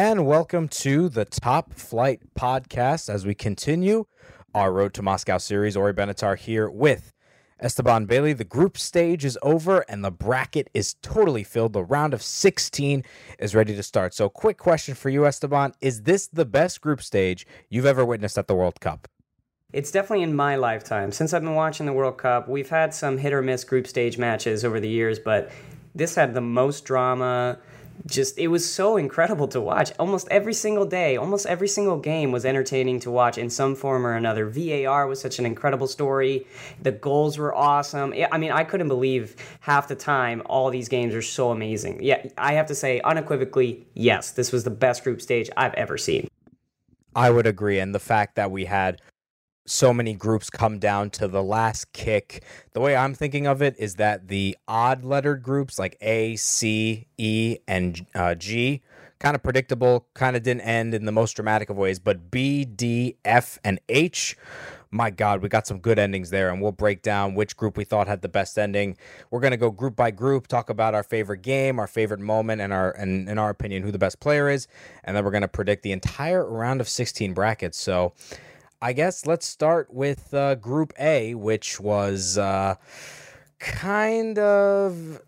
And welcome to the Top Flight podcast as we continue our Road to Moscow series. Ori Benatar here with Esteban Bailey. The group stage is over and the bracket is totally filled. The round of 16 is ready to start. So, quick question for you, Esteban Is this the best group stage you've ever witnessed at the World Cup? It's definitely in my lifetime. Since I've been watching the World Cup, we've had some hit or miss group stage matches over the years, but this had the most drama just it was so incredible to watch. Almost every single day, almost every single game was entertaining to watch in some form or another. VAR was such an incredible story. The goals were awesome. I mean, I couldn't believe half the time all these games are so amazing. Yeah, I have to say unequivocally, yes, this was the best group stage I've ever seen. I would agree and the fact that we had so many groups come down to the last kick. The way I'm thinking of it is that the odd lettered groups like A, C, E, and uh, G, kind of predictable, kind of didn't end in the most dramatic of ways, but B, D, F, and H. My God, we got some good endings there, and we'll break down which group we thought had the best ending. We're gonna go group by group, talk about our favorite game, our favorite moment, and our and in our opinion, who the best player is, and then we're gonna predict the entire round of 16 brackets. So I guess let's start with uh, Group A, which was uh, kind of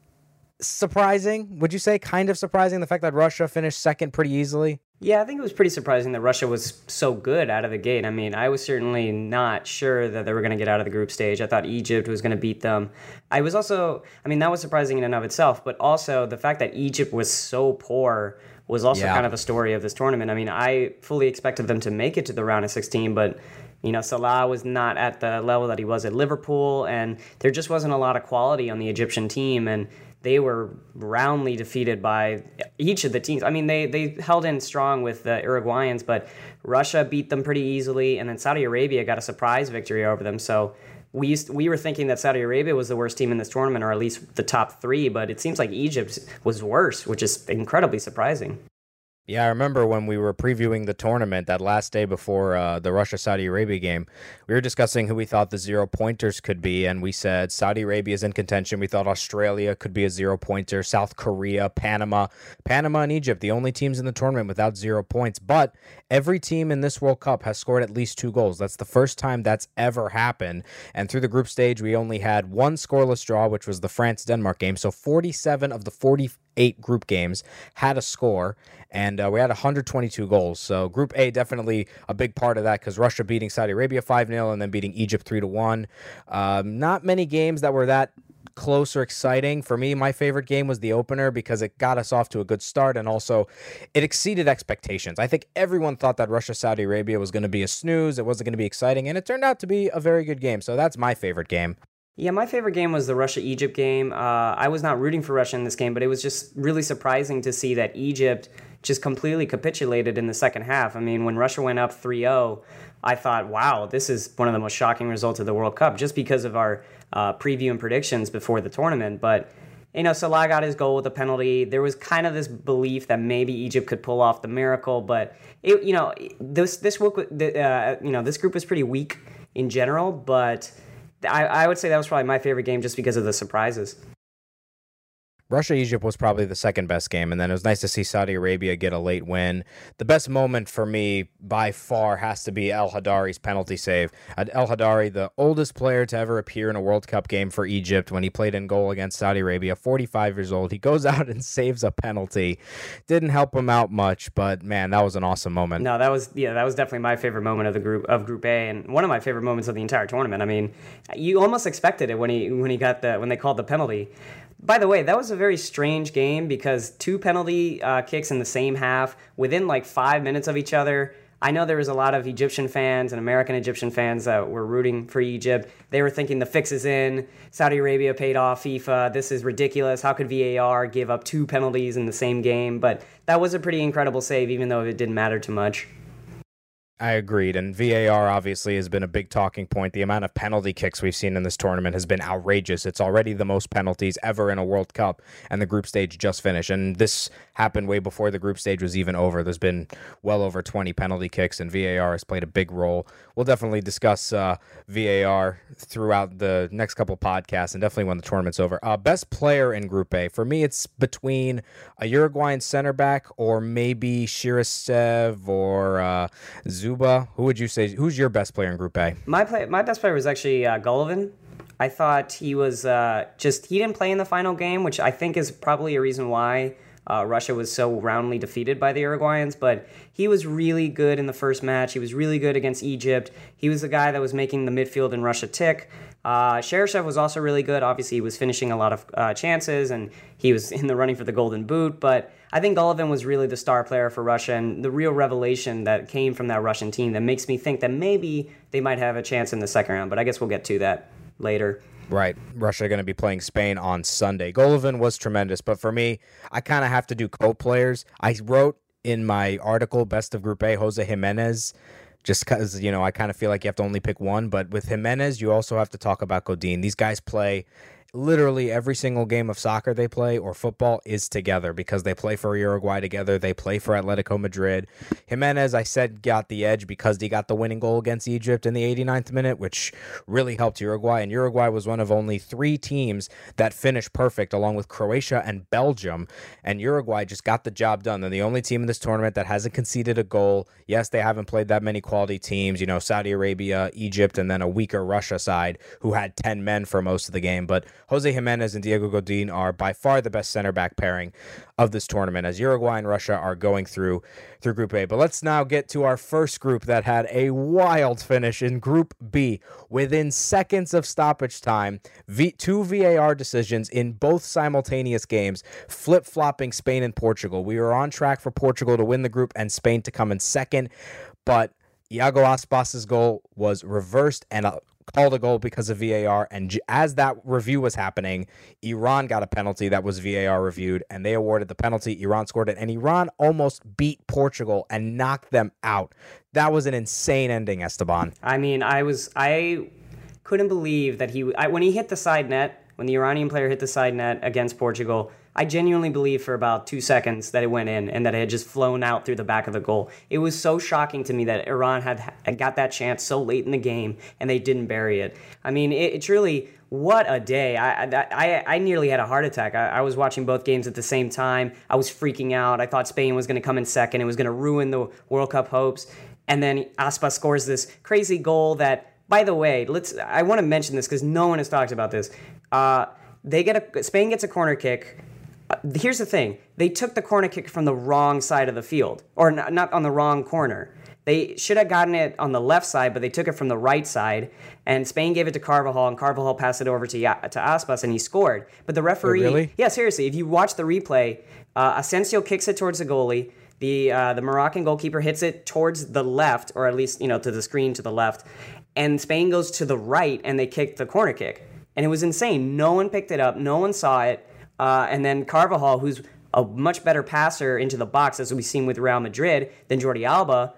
surprising. Would you say kind of surprising the fact that Russia finished second pretty easily? Yeah, I think it was pretty surprising that Russia was so good out of the gate. I mean, I was certainly not sure that they were going to get out of the group stage. I thought Egypt was going to beat them. I was also, I mean, that was surprising in and of itself, but also the fact that Egypt was so poor was also yeah. kind of a story of this tournament. I mean, I fully expected them to make it to the round of 16, but you know, Salah was not at the level that he was at Liverpool, and there just wasn't a lot of quality on the Egyptian team, and they were roundly defeated by each of the teams. I mean, they they held in strong with the Uruguayans, but Russia beat them pretty easily, and then Saudi Arabia got a surprise victory over them. So we used we were thinking that Saudi Arabia was the worst team in this tournament, or at least the top three, but it seems like Egypt was worse, which is incredibly surprising. Yeah, I remember when we were previewing the tournament that last day before uh, the Russia Saudi Arabia game, we were discussing who we thought the zero pointers could be, and we said Saudi Arabia is in contention. We thought Australia could be a zero pointer, South Korea, Panama, Panama, and Egypt, the only teams in the tournament without zero points. But every team in this World Cup has scored at least two goals. That's the first time that's ever happened. And through the group stage, we only had one scoreless draw, which was the France Denmark game. So 47 of the 48 group games had a score and uh, we had 122 goals. So Group A definitely a big part of that because Russia beating Saudi Arabia 5 0 and then beating Egypt 3 to 1. Um, not many games that were that close or exciting. For me, my favorite game was the opener because it got us off to a good start and also it exceeded expectations. I think everyone thought that Russia Saudi Arabia was going to be a snooze, it wasn't going to be exciting, and it turned out to be a very good game. So that's my favorite game. Yeah, my favorite game was the Russia Egypt game. Uh, I was not rooting for Russia in this game, but it was just really surprising to see that Egypt just completely capitulated in the second half. I mean, when Russia went up 3 0, I thought, wow, this is one of the most shocking results of the World Cup just because of our uh, preview and predictions before the tournament. But, you know, Salah got his goal with a penalty. There was kind of this belief that maybe Egypt could pull off the miracle, but, it, you know, this, this, uh, you know, this group was pretty weak in general, but I, I would say that was probably my favorite game just because of the surprises. Russia Egypt was probably the second best game, and then it was nice to see Saudi Arabia get a late win. The best moment for me by far has to be El Hadari's penalty save. El Hadari, the oldest player to ever appear in a World Cup game for Egypt, when he played in goal against Saudi Arabia, 45 years old, he goes out and saves a penalty. Didn't help him out much, but man, that was an awesome moment. No, that was yeah, that was definitely my favorite moment of the group of Group A, and one of my favorite moments of the entire tournament. I mean, you almost expected it when he when he got the when they called the penalty. By the way, that was a very strange game because two penalty uh, kicks in the same half within like five minutes of each other. I know there was a lot of Egyptian fans and American Egyptian fans that were rooting for Egypt. They were thinking the fix is in. Saudi Arabia paid off FIFA. This is ridiculous. How could VAR give up two penalties in the same game? But that was a pretty incredible save, even though it didn't matter too much. I agreed. And VAR obviously has been a big talking point. The amount of penalty kicks we've seen in this tournament has been outrageous. It's already the most penalties ever in a World Cup, and the group stage just finished. And this happened way before the group stage was even over. There's been well over 20 penalty kicks, and VAR has played a big role. We'll definitely discuss uh, VAR throughout the next couple podcasts, and definitely when the tournament's over. Uh, best player in Group A. For me, it's between a Uruguayan center back or maybe Cheryshev or uh, Dzyuba. Who would you say? Who's your best player in Group A? My play, my best player was actually uh. I thought he was uh, just he didn't play in the final game, which I think is probably a reason why uh, Russia was so roundly defeated by the Uruguayans. But he was really good in the first match. He was really good against Egypt. He was the guy that was making the midfield in Russia tick. Uh, was also really good. Obviously, he was finishing a lot of uh, chances and he was in the running for the Golden Boot. But I think Golovin was really the star player for Russia and the real revelation that came from that Russian team that makes me think that maybe they might have a chance in the second round. But I guess we'll get to that later. Right. Russia going to be playing Spain on Sunday. Golovin was tremendous, but for me, I kind of have to do co players. I wrote in my article, Best of Group A, Jose Gimenez just because you know I kind of feel like you have to only pick one. But with Gimenez, you also have to talk about Godin. These guys play literally every single game of soccer they play or football is together because they play for Uruguay together. They play for Atletico Madrid. Gimenez, I said, got the edge because he got the winning goal against Egypt in the 89th minute, which really helped Uruguay. And Uruguay was one of only three teams that finished perfect, along with Croatia and Belgium. And Uruguay just got the job done. They're the only team in this tournament that hasn't conceded a goal. Yes, they haven't played that many quality teams, you know, Saudi Arabia, Egypt, and then a weaker Russia side who had 10 men for most of the game. But Jose Gimenez and Diego Godin are by far the best center back pairing of this tournament as Uruguay and Russia are going through through Group A. But let's now get to our first group that had a wild finish in Group B. Within seconds of stoppage time, v- two VAR decisions in both simultaneous games, flip flopping Spain and Portugal. We were on track for Portugal to win the group and Spain to come in second, but Iago Aspas's goal was reversed and a called a goal because of VAR. And as that review was happening, Iran got a penalty that was VAR reviewed, and they awarded the penalty. Iran scored it, and Iran almost beat Portugal and knocked them out. That was an insane ending, Esteban. I mean, I was I couldn't believe that he I, when he hit the side net when the Iranian player hit the side net against Portugal. I genuinely believe for about two seconds that it went in and that it had just flown out through the back of the goal. It was so shocking to me that Iran had, had got that chance so late in the game and they didn't bury it. I mean, it, it's really what a day. I, I, I nearly had a heart attack. I, I, was watching both games at the same time. I was freaking out. I thought Spain was going to come in second. It was going to ruin the World Cup hopes. And then Aspas scores this crazy goal that, by the way, let's. I want to mention this because no one has talked about this. Uh, they get a Spain gets a corner kick here's the thing they took the corner kick from the wrong side of the field or not, not on the wrong corner they should have gotten it on the left side, but they took it from the right side. And Spain gave it to Carvajal, and Carvajal passed it over to to Aspas, and he scored. But the referee, really? yeah, seriously, if you watch the replay, uh, Asensio kicks it towards the goalie. The uh, the Moroccan goalkeeper hits it towards the left, or at least you know to the screen to the left, and Spain goes to the right, and they kick the corner kick. And it was insane. No one picked it up. No one saw it. Uh, and then Carvajal, who's a much better passer into the box, as we've seen with Real Madrid, than Jordi Alba,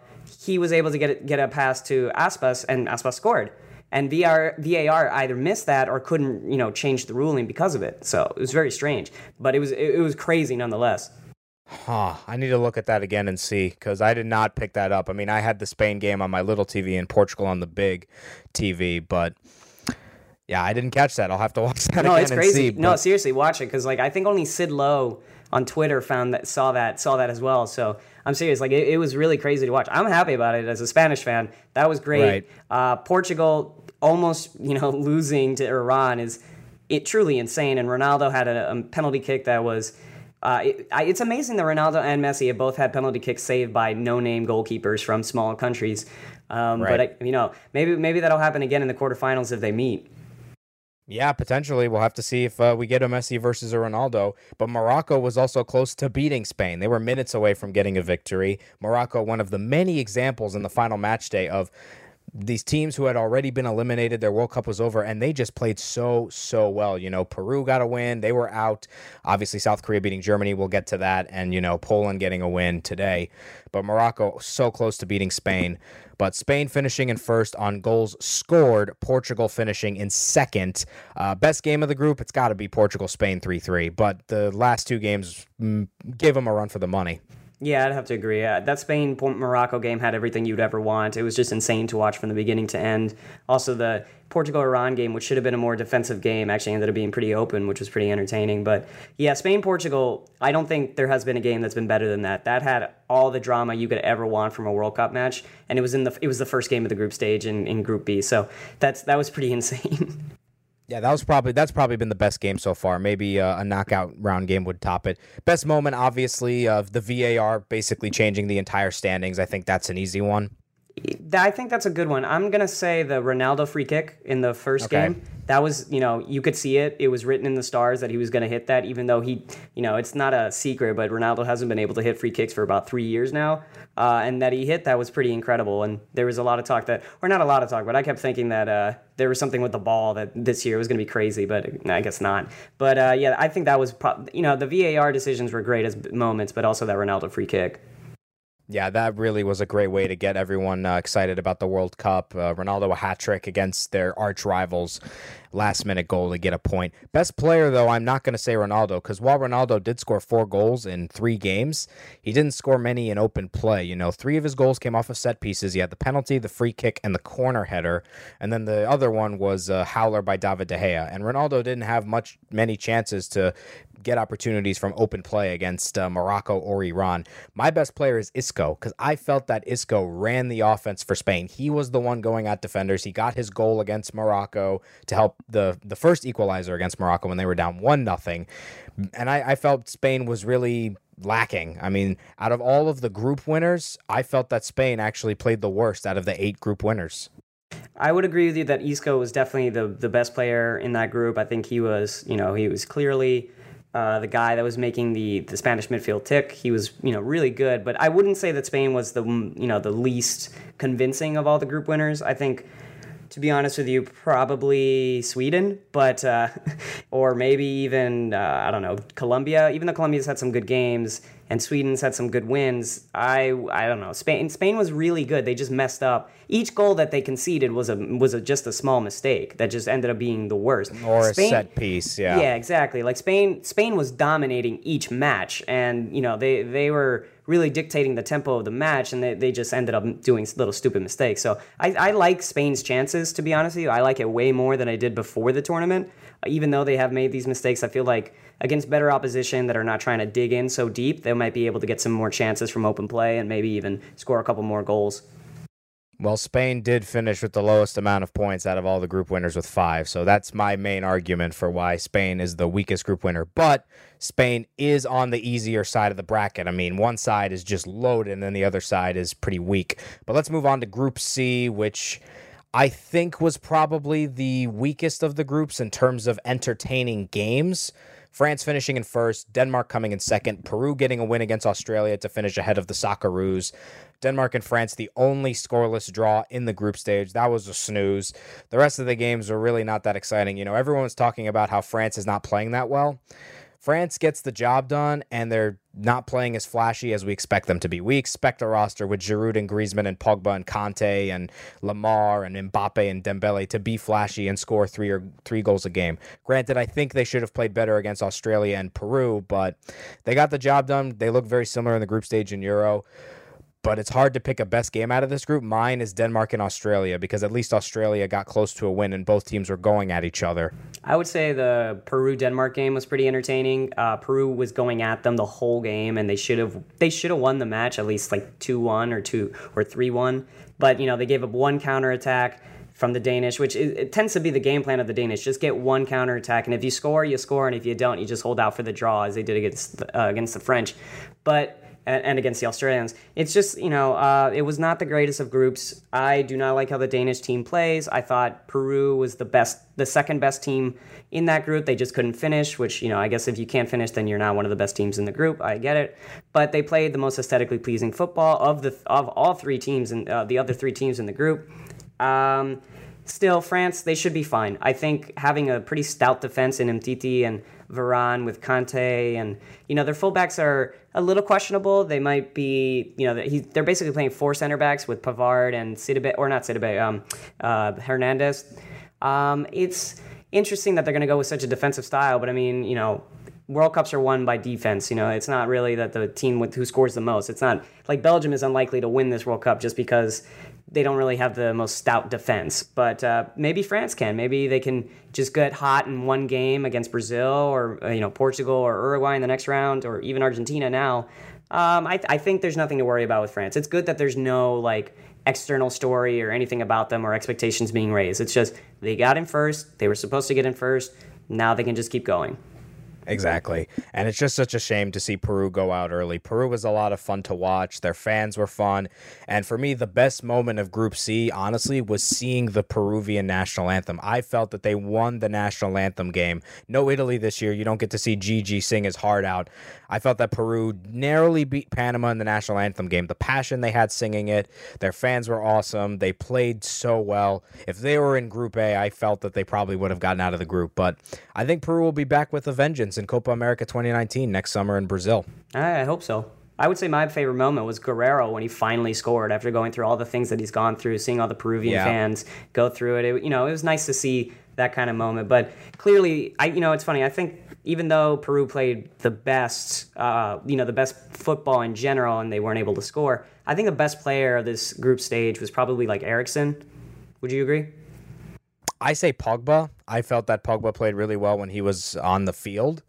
he was able to get get a pass to Aspas, and Aspas scored. And VR, VAR either missed that or couldn't, you know, change the ruling because of it. So it was very strange, but it was it, it was crazy nonetheless. Huh. I need to look at that again and see because I did not pick that up. I mean, I had the Spain game on my little TV and Portugal on the big TV, but yeah, I didn't catch that. I'll have to watch that no, again it's crazy. See, but... No, seriously, watch it because like I think only Sid Lowe on Twitter found that saw that saw that as well. So I'm serious. Like it, it was really crazy to watch. I'm happy about it as a Spanish fan. That was great. Right. Uh, Portugal almost you know losing to Iran is it truly insane. And Ronaldo had a, a penalty kick that was. Uh, it, I, it's amazing that Ronaldo and Messi have both had penalty kicks saved by no-name goalkeepers from small countries. Um, right. But you know, maybe maybe that'll happen again in the quarterfinals if they meet. Yeah, potentially. We'll have to see if uh, we get a Messi versus a Ronaldo. But Morocco was also close to beating Spain. They were minutes away from getting a victory. Morocco, one of the many examples in the final match day of these teams who had already been eliminated, their World Cup was over, and they just played so, so well. You know, Peru got a win, they were out. Obviously, South Korea beating Germany, we'll get to that, and, you know, Poland getting a win today. But Morocco so close to beating Spain. But Spain finishing in first on goals scored, Portugal finishing in second. Uh, best game of the group, it's got to be Portugal Spain 3 3. But the last two games mm, gave them a run for the money. Yeah, I'd have to agree. Uh, that Spain Morocco game had everything you'd ever want. It was just insane to watch from the beginning to end. Also, the Portugal Iran game, which should have been a more defensive game, actually ended up being pretty open, which was pretty entertaining. But yeah, Spain Portugal, I don't think there has been a game that's been better than that. That had all the drama you could ever want from a World Cup match, and it was in the it was the first game of the group stage in, in Group B. So that's that was pretty insane. Yeah, that was probably that's probably been the best game so far. Maybe uh, a knockout round game would top it. Best moment, obviously, of the VAR basically changing the entire standings. I think that's an easy one. I think that's a good one. I'm gonna say the Ronaldo free kick in the first okay. game. That was, you know, you could see it. It was written in the stars that he was gonna hit that, even though he, you know, it's not a secret, but Ronaldo hasn't been able to hit free kicks for about three years now. Uh, and that he hit that was pretty incredible. And there was a lot of talk that, or not a lot of talk, but I kept thinking that uh, there was something with the ball that this year was going to be crazy, but I guess not. But uh, yeah, I think that was, pro- you know, the VAR decisions were great as moments, but also that Ronaldo free kick. Yeah, that really was a great way to get everyone uh, excited about the World Cup. Uh, Ronaldo a hat trick against their arch rivals, last minute goal to get a point. Best player though, I'm not going to say Ronaldo because while Ronaldo did score four goals in three games, he didn't score many in open play. You know, three of his goals came off of set pieces. He had the penalty, the free kick, and the corner header, and then the other one was a howler by David De Gea. And Ronaldo didn't have much many chances to get opportunities from open play against uh, Morocco or Iran. My best player is Isco because I felt that Isco ran the offense for Spain. He was the one going at defenders. He got his goal against Morocco to help the the first equalizer against Morocco when they were down one nothing, and I, I felt Spain was really lacking. I mean, out of all of the group winners, I felt that Spain actually played the worst out of the eight group winners. I would agree with you that Isco was definitely the the best player in that group. I think he was, you know, he was clearly uh, the guy that was making the the Spanish midfield tick. He was you know really good, but I wouldn't say that Spain was the you know the least convincing of all the group winners. I think. To be honest with you, probably Sweden, but uh, or maybe even uh, I don't know Colombia. Even though Colombia's had some good games, and Sweden's had some good wins. I I don't know. Spain Spain was really good. They just messed up. Each goal that they conceded was a was a, just a small mistake that just ended up being the worst. Or Spain, a set piece, yeah. Yeah, exactly. Like Spain Spain was dominating each match and you know, they they were really dictating the tempo of the match and they, they just ended up doing little stupid mistakes. So I, I like Spain's chances to be honest with you. I like it way more than I did before the tournament. Even though they have made these mistakes, I feel like against better opposition that are not trying to dig in so deep, they might be able to get some more chances from open play and maybe even score a couple more goals. Well, Spain did finish with the lowest amount of points out of all the group winners with five. So that's my main argument for why Spain is the weakest group winner. But Spain is on the easier side of the bracket. I mean, one side is just loaded and then the other side is pretty weak. But let's move on to Group C, which I think was probably the weakest of the groups in terms of entertaining games. France finishing in first, Denmark coming in second, Peru getting a win against Australia to finish ahead of the Socceroos. Denmark and France, the only scoreless draw in the group stage. That was a snooze. The rest of the games were really not that exciting. You know, everyone was talking about how France is not playing that well. France gets the job done, and they're not playing as flashy as we expect them to be. We expect a roster with Giroud and Griezmann and Pogba and Kanté and Lemar and Mbappe and Dembele to be flashy and score three or three goals a game. Granted, I think they should have played better against Australia and Peru, but they got the job done. They look very similar in the group stage in Euro but it's hard to pick a best game out of this group. Mine is Denmark and Australia because at least Australia got close to a win and both teams were going at each other. I would say the Peru Denmark game was pretty entertaining. Uh, Peru was going at them the whole game, and they should have they should have won the match at least like two one or two or three one. But you know they gave up one counter attack from the Danish, which it, it, tends to be the game plan of the Danish. Just get one counter attack, and if you score, you score, and if you don't, you just hold out for the draw, as they did against the, uh, against the French. But and, and against the Australians. It's just, you know, uh, it was not the greatest of groups. I do not like how the Danish team plays. I thought Peru was the best, the second best team in that group. They just couldn't finish, which, you know, I guess if you can't finish, then you're not one of the best teams in the group. I get it. But they played the most aesthetically pleasing football of the of all three teams and uh, the other three teams in the group. Um, still, France, they should be fine. I think having a pretty stout defense in Umtiti and Varane with Kanté, and you know their fullbacks are a little questionable. They might be, you know, they're basically playing four center backs with Pavard and Sidibe, or not Sidibe, um, uh, Hernandez. Um, it's interesting that they're going to go with such a defensive style, but I mean, you know, World Cups are won by defense. You know, it's not really that the team with who scores the most. It's not like Belgium is unlikely to win this World Cup just because they don't really have the most stout defense. But uh, maybe France can. Maybe they can just get hot in one game against Brazil or uh, you know Portugal or Uruguay in the next round or even Argentina now. Um, I, I think there's nothing to worry about with France. It's good that there's no like external story or anything about them or expectations being raised. It's just they got in first. They were supposed to get in first. Now they can just keep going. Exactly. And it's just such a shame to see Peru go out early. Peru was a lot of fun to watch. Their fans were fun. And for me, the best moment of Group C, honestly, was seeing the Peruvian national anthem. I felt that they won the national anthem game. No Italy this year. You don't get to see Gigi sing his heart out. I felt that Peru narrowly beat Panama in the national anthem game. The passion they had singing it, their fans were awesome. They played so well. If they were in Group A, I felt that they probably would have gotten out of the group. But I think Peru will be back with a vengeance in Copa America 2019 next summer in Brazil. I hope so. I would say my favorite moment was Guerrero when he finally scored after going through all the things that he's gone through, seeing all the Peruvian yeah. fans go through it. it. You know, it was nice to see that kind of moment. But clearly, I you know, it's funny. I think even though Peru played the best, uh, you know, the best football in general, and they weren't able to score, I think the best player of this group stage was probably like Eriksen. Would you agree? I say Pogba. I felt that Pogba played really well when he was on the field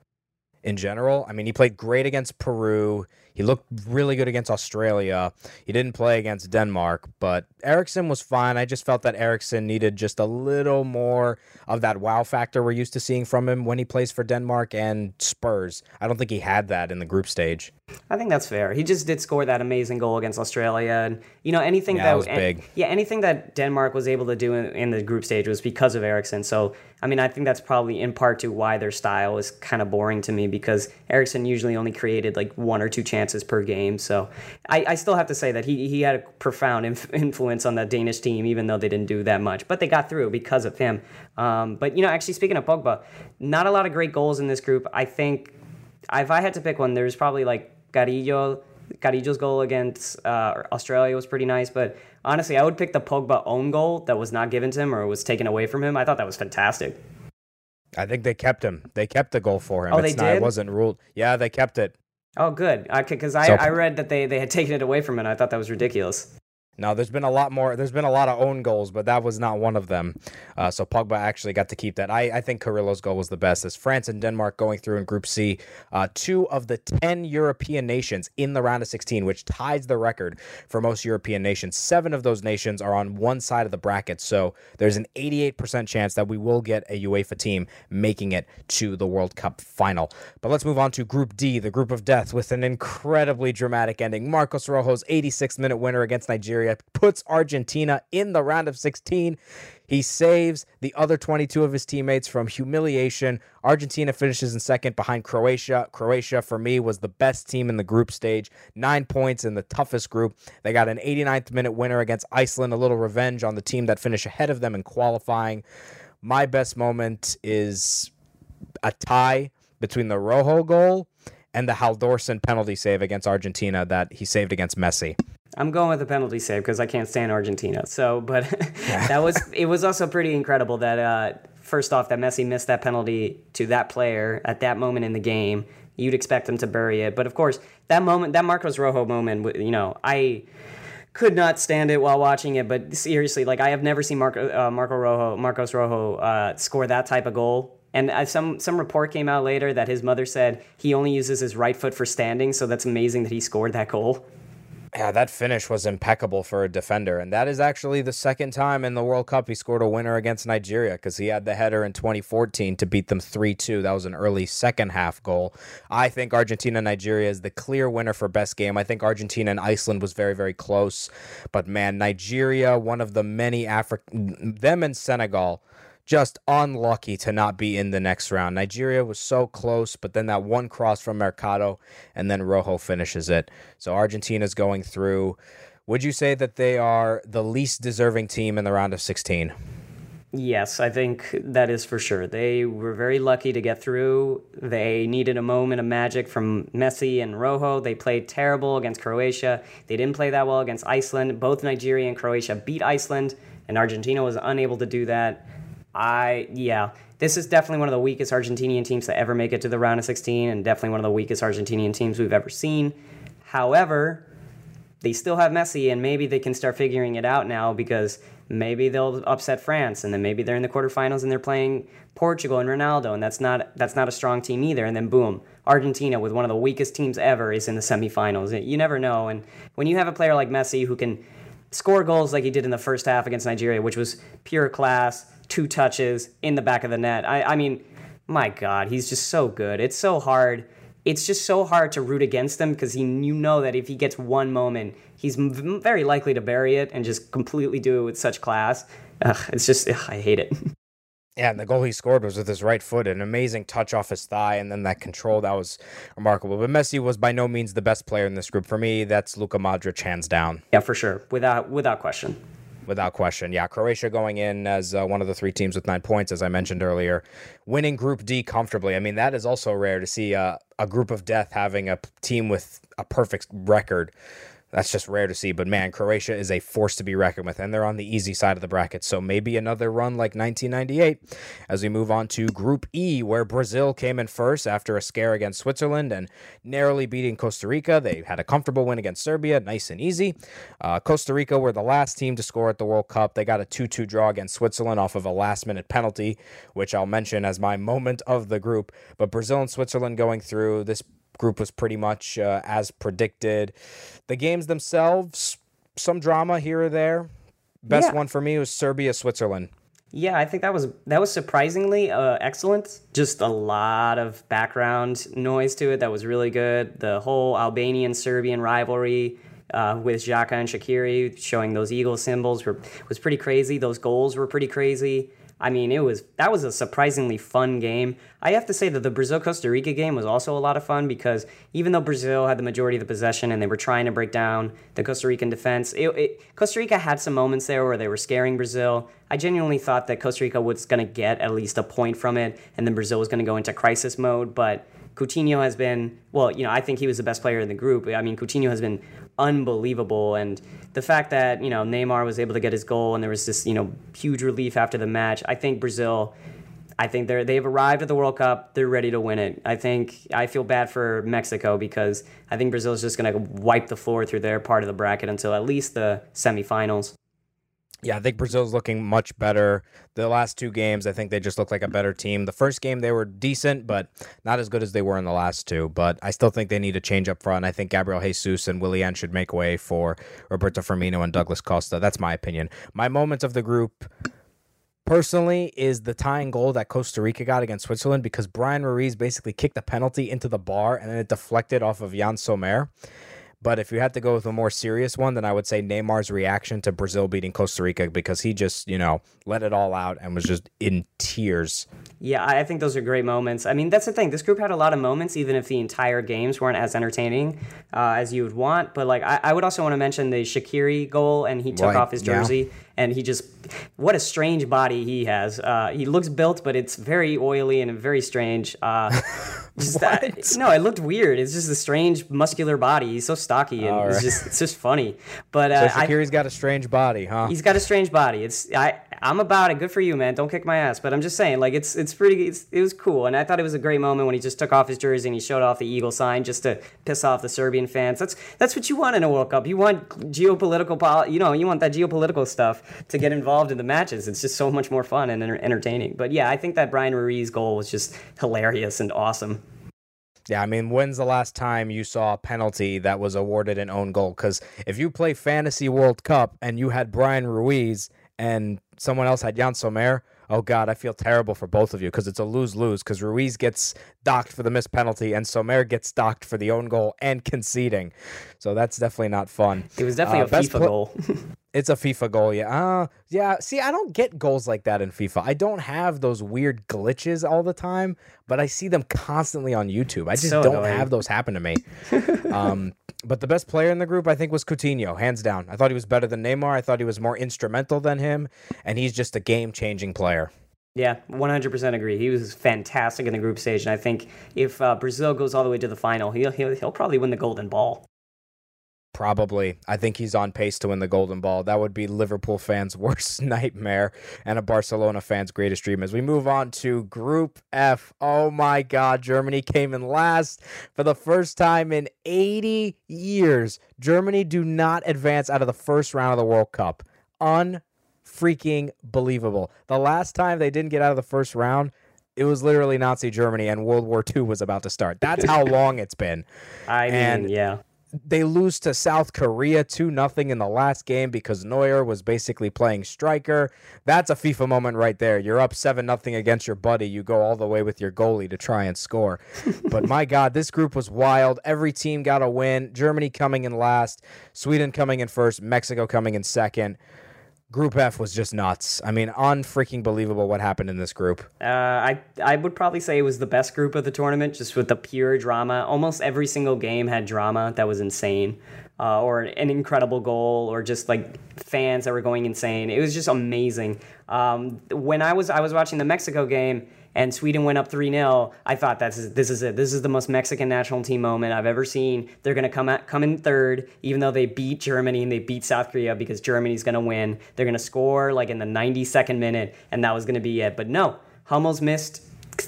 in general. I mean, he played great against Peru. He looked really good against Australia. He didn't play against Denmark, but Eriksen was fine. I just felt that Eriksen needed just a little more of that wow factor we're used to seeing from him when he plays for Denmark and Spurs. I don't think he had that in the group stage. I think that's fair. He just did score that amazing goal against Australia, and you know anything yeah, that, was big. yeah, anything that Denmark was able to do in, in, the group stage was because of Eriksen. So I mean, I think that's probably in part to why their style is kind of boring to me because Eriksen usually only created like one or two chances per game. So I, I still have to say that he he had a profound inf- influence on the Danish team, even though they didn't do that much, but they got through because of him. Um, but you know, actually speaking of Pogba, not a lot of great goals in this group. I think if I had to pick one, there's probably like Carrillo. Carrillo's goal against uh, Australia was pretty nice, but honestly, I would pick the Pogba own goal that was not given to him or was taken away from him. I thought that was fantastic. I think they kept him. They kept the goal for him. Oh, it's they not, did? It wasn't ruled. Yeah, they kept it. Oh, good. Because I, so, I read that they, they had taken it away from him. I thought that was ridiculous. No, there's been a lot more. There's been a lot of own goals, but that was not one of them. Uh, so Pogba actually got to keep that. I, I think Carrillo's goal was the best. As France and Denmark going through in Group C, uh, two of the ten European nations in the round of 16, which ties the record for most European nations. Seven of those nations are on one side of the bracket, so there's an 88% chance that we will get a UEFA team making it to the World Cup final. But let's move on to Group D, the group of death, with an incredibly dramatic ending. Marcos Rojo's 86th minute winner against Nigeria puts Argentina in the round of 16. He saves the other 22 of his teammates from humiliation. Argentina finishes in second behind Croatia. Croatia, for me, was the best team in the group stage. Nine points in the toughest group. They got an 89th minute winner against Iceland, a little revenge on the team that finished ahead of them in qualifying. My best moment is a tie between the Rojo goal and the Halldorsson penalty save against Argentina that he saved against Messi. I'm going with the penalty save because I can't stand Argentina. So, but that was it was also pretty incredible that uh, first off that Messi missed that penalty to that player at that moment in the game. You'd expect him to bury it, but of course that moment, that Marcos Rojo moment, you know, I could not stand it while watching it. But seriously, like I have never seen Marco, uh, Marco Rojo, Marcos Rojo uh, score that type of goal. And uh, some some report came out later that his mother said he only uses his right foot for standing, so that's amazing that he scored that goal. Yeah, that finish was impeccable for a defender. And that is actually the second time in the World Cup he scored a winner against Nigeria because he had the header in 2014 to beat them 3 2. That was an early second half goal. I think Argentina Nigeria is the clear winner for best game. I think Argentina and Iceland was very, very close. But man, Nigeria, one of the many African, them and Senegal just unlucky to not be in the next round. Nigeria was so close, but then that one cross from Mercado and then Rojo finishes it. So Argentina's going through. Would you say that they are the least deserving team in the round of 16? Yes, I think that is for sure. They were very lucky to get through. They needed a moment of magic from Messi and Rojo. They played terrible against Croatia. They didn't play that well against Iceland. Both Nigeria and Croatia beat Iceland, and Argentina was unable to do that. I yeah, this is definitely one of the weakest Argentinian teams to ever make it to the round of 16, and definitely one of the weakest Argentinian teams we've ever seen. However, they still have Messi, and maybe they can start figuring it out now because maybe they'll upset France, and then maybe they're in the quarterfinals and they're playing Portugal and Ronaldo, and that's not that's not a strong team either. And then boom, Argentina with one of the weakest teams ever is in the semifinals. You never know, and when you have a player like Messi who can score goals like he did in the first half against Nigeria, which was pure class two touches in the back of the net. I, I mean, my God, he's just so good. It's so hard. It's just so hard to root against him because he, you know that if he gets one moment, he's very likely to bury it and just completely do it with such class. Ugh, it's just, ugh, I hate it. Yeah, and the goal he scored was with his right foot, an amazing touch off his thigh, and then that control that was remarkable. But Messi was by no means the best player in this group. For me, that's Luka Modric hands down. Yeah, for sure, without without question without question. Yeah, Croatia going in as uh, one of the three teams with nine points, as I mentioned earlier, winning Group D comfortably. I mean, that is also rare to see uh, a group of death having a team with a perfect record. That's just rare to see. But man, Croatia is a force to be reckoned with, and they're on the easy side of the bracket. So maybe another run like 1998 as we move on to Group E, where Brazil came in first after a scare against Switzerland and narrowly beating Costa Rica. They had a comfortable win against Serbia, nice and easy. Uh, Costa Rica were the last team to score at the World Cup. They got a 2 2 draw against Switzerland off of a last minute penalty, which I'll mention as my moment of the group. But Brazil and Switzerland going through this group was pretty much uh, as predicted. The games themselves, some drama here or there. Best yeah. one for me was Serbia Switzerland. Yeah, I think that was that was surprisingly uh, excellent. Just a lot of background noise to it that was really good. The whole Albanian Serbian rivalry uh, with Xhaka and Shaqiri showing those eagle symbols were was pretty crazy. Those goals were pretty crazy. I mean, it was that was a surprisingly fun game. I have to say that the Brazil Costa Rica game was also a lot of fun because even though Brazil had the majority of the possession and they were trying to break down the Costa Rican defense, it, it, Costa Rica had some moments there where they were scaring Brazil. I genuinely thought that Costa Rica was going to get at least a point from it, and then Brazil was going to go into crisis mode, but. Coutinho has been, well, you know, I think he was the best player in the group. I mean, Coutinho has been unbelievable. And the fact that, you know, Neymar was able to get his goal and there was this, you know, huge relief after the match, I think Brazil. I think they're they've arrived at the World Cup. They're ready to win it. I think I feel bad for Mexico because I think Brazil is just going to wipe the floor through their part of the bracket until at least the semifinals. Yeah, I think Brazil's looking much better. The last two games, I think they just look like a better team. The first game, they were decent, but not as good as they were in the last two. But I still think they need a change up front. I think Gabriel Jesus and Willian should make way for Roberto Firmino and Douglas Costa. That's my opinion. My moment of the group, personally, is the tying goal that Costa Rica got against Switzerland because Bryan Ruiz basically kicked the penalty into the bar and then it deflected off of Jan Sommer. But if you had to go with a more serious one, then I would say Neymar's reaction to Brazil beating Costa Rica because he just, you know, let it all out and was just in tears. Yeah, I think those are great moments. I mean, that's the thing. This group had a lot of moments, even if the entire games weren't as entertaining uh, as you would want. But like, I, I, would also want to mention the Shaqiri goal, and he took right. off his jersey. Yeah and he just what a strange body he has. Uh, he looks built, but it's very oily and very strange. Uh, just that, no, it looked weird. It's just a strange muscular body. He's so stocky and right. it's just it's just funny. But uh, so Shaqiri's got a strange body, huh? He's got a strange body. It's I I'm about it. Good for you, man. Don't kick my ass. But I'm just saying, like it's it's pretty. It's, it was cool, and I thought it was a great moment when he just took off his jersey and he showed off the eagle sign just to piss off the Serbian fans. That's that's what you want in a World Cup. You want geopolitical, pol- you know, you want that geopolitical stuff to get involved in the matches. It's just so much more fun and entertaining. But yeah, I think that Bryan Ruiz goal was just hilarious and awesome. Yeah, I mean, when's the last time you saw a penalty that was awarded an own goal? Because if you play Fantasy World Cup and you had Bryan Ruiz and someone else had Jan Sommer, oh God, I feel terrible for both of you because it's a lose lose because Ruiz gets docked for the missed penalty and Sommer gets docked for the own goal and conceding. So that's definitely not fun. It was definitely Uh, a FIFA pla- goal. It's a FIFA goal, yeah. Uh, yeah. See, I don't get goals like that in FIFA. I don't have those weird glitches all the time, but I see them constantly on YouTube. I just so don't annoying. have those happen to me. um, but the best player in the group, I think, was Coutinho, hands down. I thought he was better than Neymar. I thought he was more instrumental than him, and he's just a game-changing player. Yeah, 100% agree. He was fantastic in the group stage, and I think if uh, Brazil goes all the way to the final, he'll, he'll he'll probably win the Golden Ball. Probably. I think he's on pace to win the Golden Ball. That would be Liverpool fans' worst nightmare and a Barcelona fan's greatest dream. As we move on to Group F, oh my God, Germany came in last for the first time in 80 years. Germany do not advance out of the first round of the World Cup. Unfreaking believable. The last time they didn't get out of the first round, it was literally Nazi Germany and World War II was about to start. That's how long it's been I mean, And- yeah. They lose to South Korea 2 nothing in the last game because Neuer was basically playing striker. That's a FIFA moment right there. You're up 7 nothing against your buddy. You go all the way with your goalie to try and score. but my god, this group was wild. Every team got a win. Germany coming in last, Sweden coming in first, Mexico coming in second. Group F was just nuts. I mean, unfreaking believable what happened in this group. Uh, I I would probably say it was the best group of the tournament, just with the pure drama. Almost every single game had drama that was insane, uh, or an incredible goal, or just like fans that were going insane. It was just amazing. Um, when I was I was watching the Mexico game and Sweden went up three 0 I thought that's this is it. This is the most Mexican national team moment I've ever seen. They're gonna come at, come in third, even though they beat Germany and they beat South Korea because Germany's gonna win. They're gonna score like in the 92nd minute, and that was gonna be it. But no, Hummels missed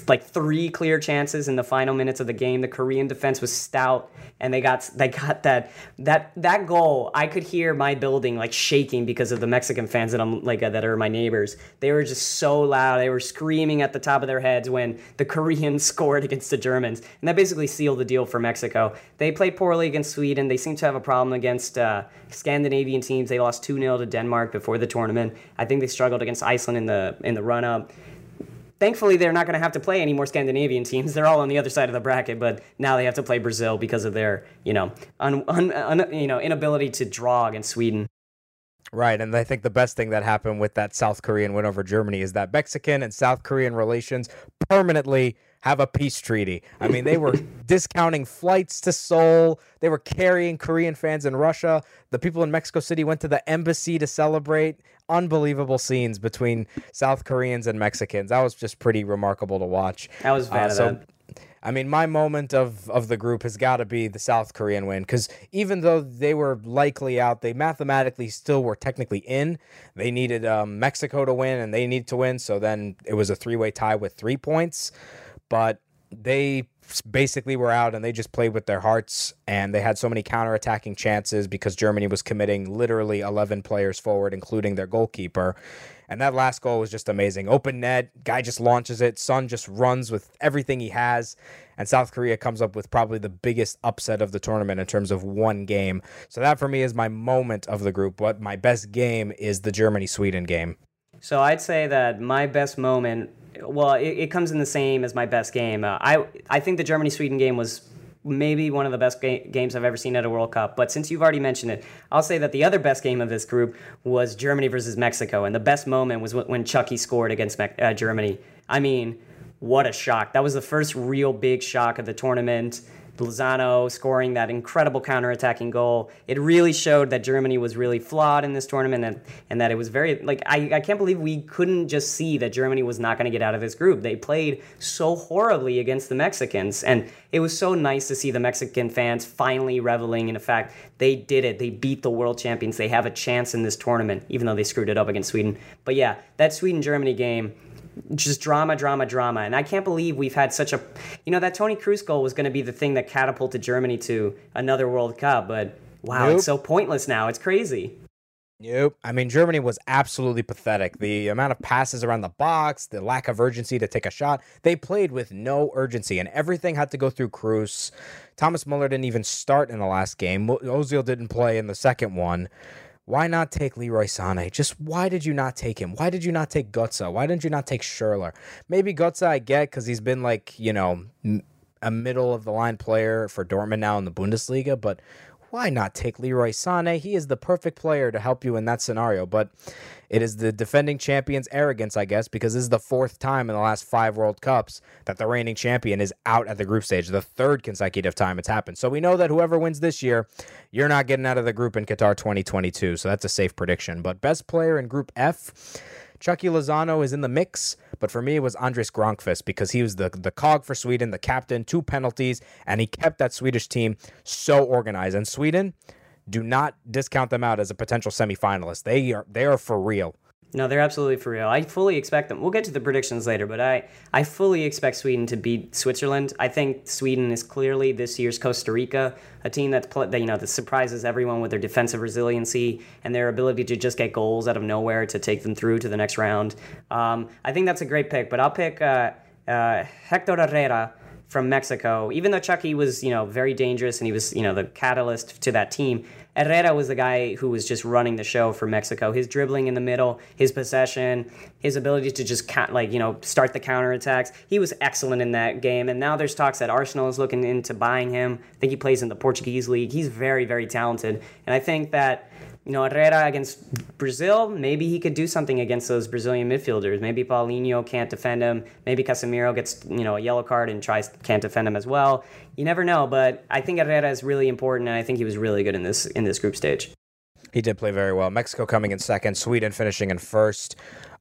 like three clear chances in the final minutes of the game. The Korean defense was stout, and they got they got that that that goal. I could hear my building like shaking because of the Mexican fans that I'm like uh, that are my neighbors. They were just so loud. They were screaming at the top of their heads when the Koreans scored against the Germans, and that basically sealed the deal for Mexico. They played poorly against Sweden. They seem to have a problem against uh, Scandinavian teams. They lost two 0 to Denmark before the tournament. I think they struggled against Iceland in the in the run up thankfully they're not going to have to play any more Scandinavian teams. They're all on the other side of the bracket, but now they have to play Brazil because of their, you know, un, un, un, you know, inability to draw against Sweden. Right, and I think the best thing that happened with that South Korean win over Germany is that Mexican and South Korean relations permanently have a peace treaty. I mean, they were discounting flights to Seoul. They were carrying Korean fans in Russia. The people in Mexico City went to the embassy to celebrate. Unbelievable scenes between South Koreans and Mexicans. That was just pretty remarkable to watch. I was fan Uh, of so- that. I mean, my moment of, of the group has got to be the South Korean win because even though they were likely out, they mathematically still were technically in. They needed um, Mexico to win and they needed to win. So then it was a three way tie with three points. But they basically were out and they just played with their hearts and they had so many counterattacking chances because Germany was committing literally 11 players forward, including their goalkeeper. And that last goal was just amazing. Open net, guy just launches it. Son just runs with everything he has. And South Korea comes up with probably the biggest upset of the tournament in terms of one game. So that for me is my moment of the group. But my best game is the Germany Sweden game. So I'd say that my best moment, well, it, it comes in the same as my best game. Uh, I I think the Germany Sweden game was maybe one of the best ga- games I've ever seen at a World Cup. But since you've already mentioned it, I'll say that the other best game of this group was Germany versus Mexico, and the best moment was when Chucky scored against Me- uh, Germany. I mean, what a shock! That was the first real big shock of the tournament. Lozano scoring that incredible counterattacking goal. It really showed that Germany was really flawed in this tournament and, and that it was very, like, I, I can't believe we couldn't just see that Germany was not going to get out of this group. They played so horribly against the Mexicans. And it was so nice to see the Mexican fans finally reveling in the fact they did it. They beat the world champions. They have a chance in this tournament, even though they screwed it up against Sweden. But yeah, that Sweden Germany game just drama, drama, drama. And I can't believe we've had such a, you know, that Toni Kroos goal was going to be the thing that catapulted Germany to another World Cup. But wow, Nope. it's so pointless now. It's crazy. Nope. I mean, Germany was absolutely pathetic. The amount of passes around the box, the lack of urgency to take a shot, they played with no urgency, and everything had to go through Kroos. Thomas Muller didn't even start in the last game. Ozil didn't play in the second one. Why not take Leroy Sané? Just why did you not take him? Why did you not take Götze? Why didn't you not take Schürrle? Maybe Götze I get because he's been like, you know, a middle of the line player for Dortmund now in the Bundesliga, but why not take Leroy Sané? He is the perfect player to help you in that scenario. But it is the defending champion's arrogance, I guess, because this is the fourth time in the last five World Cups that the reigning champion is out at the group stage, the third consecutive time it's happened. So we know that whoever wins this year, you're not getting out of the group in Qatar 2022. So that's a safe prediction. But best player in Group F. Chucky Lozano is in the mix, but for me it was Andres Granqvist because he was the the cog for Sweden, the captain, two penalties, and he kept that Swedish team so organized. And Sweden, do not discount them out as a potential semifinalist. They are they are for real. No, they're absolutely for real. I fully expect them. We'll get to the predictions later, but I, I fully expect Sweden to beat Switzerland. I think Sweden is clearly this year's Costa Rica, a team that's that, you know that surprises everyone with their defensive resiliency and their ability to just get goals out of nowhere to take them through to the next round. Um, I think that's a great pick, but I'll pick uh, uh, Hector Herrera from Mexico. Even though Chucky was, you know, very dangerous and he was, you know, the catalyst to that team, Herrera was the guy who was just running the show for Mexico. His dribbling in the middle, his possession, his ability to just like you know start the counterattacks. He was excellent in that game. And now there's talks that Arsenal is looking into buying him. I think he plays in the Portuguese league. He's very very talented, and I think that you know, Herrera against Brazil, maybe he could do something against those Brazilian midfielders. Maybe Paulinho can't defend him. Maybe Casemiro gets, you know, a yellow card and tries can't defend him as well. You never know, but I think Herrera is really important and I think he was really good in this in this group stage. He did play very well. Mexico coming in second, Sweden finishing in first.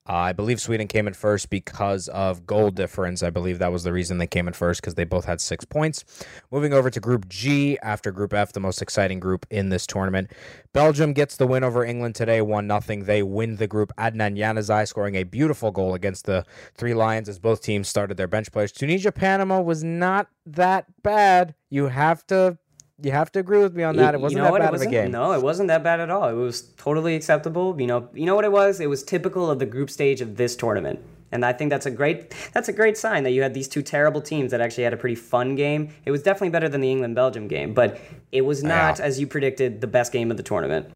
I believe Sweden came in first because of goal difference. I believe that was the reason they came in first because they both had six points. Moving over to Group G after Group F, the most exciting group in this tournament. Belgium gets the win over England today, 1 0. They win the group. Adnan Januzaj scoring a beautiful goal against the Three Lions as both teams started their bench players. Tunisia Panama was not that bad. You have to you have to agree with me on that. It wasn't you know that what? bad of a game. No, it wasn't that bad at all. It was totally acceptable. You know, you know what it was? It was typical of the group stage of this tournament. And I think that's a great that's a great sign that you had these two terrible teams that actually had a pretty fun game. It was definitely better than the England Belgium game, but it was not, yeah. as you predicted, the best game of the tournament.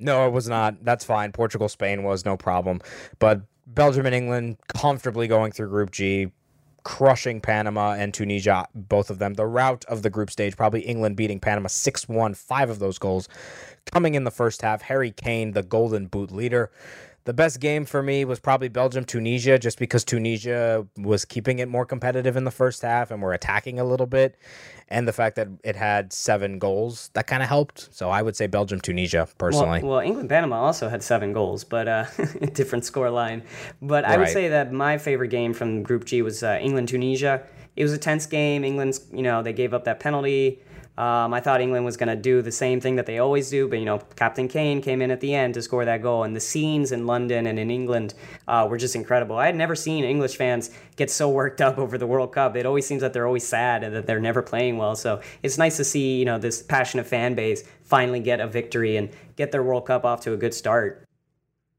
No, it was not. That's fine. Portugal Spain was no problem, but Belgium and England comfortably going through Group G crushing Panama and Tunisia, both of them. The route of the group stage, probably England beating Panama 6 1, five of those goals coming in the first half. Harry Kane, the golden boot leader. The best game for me was probably Belgium Tunisia, just because Tunisia was keeping it more competitive in the first half and were attacking a little bit. And the fact that it had seven goals, that kind of helped. So I would say Belgium Tunisia, personally. Well, well England Panama also had seven goals, but uh, different score line. But I right. would say that my favorite game from Group G was uh, England Tunisia. It was a tense game. England's, you know, they gave up that penalty. Um, I thought England was going to do the same thing that they always do, but you know, Captain Kane came in at the end to score that goal, and the scenes in London and in England uh, were just incredible. I had never seen English fans get so worked up over the World Cup. It always seems that they're always sad and that they're never playing well. So it's nice to see you know this passionate fan base finally get a victory and get their World Cup off to a good start.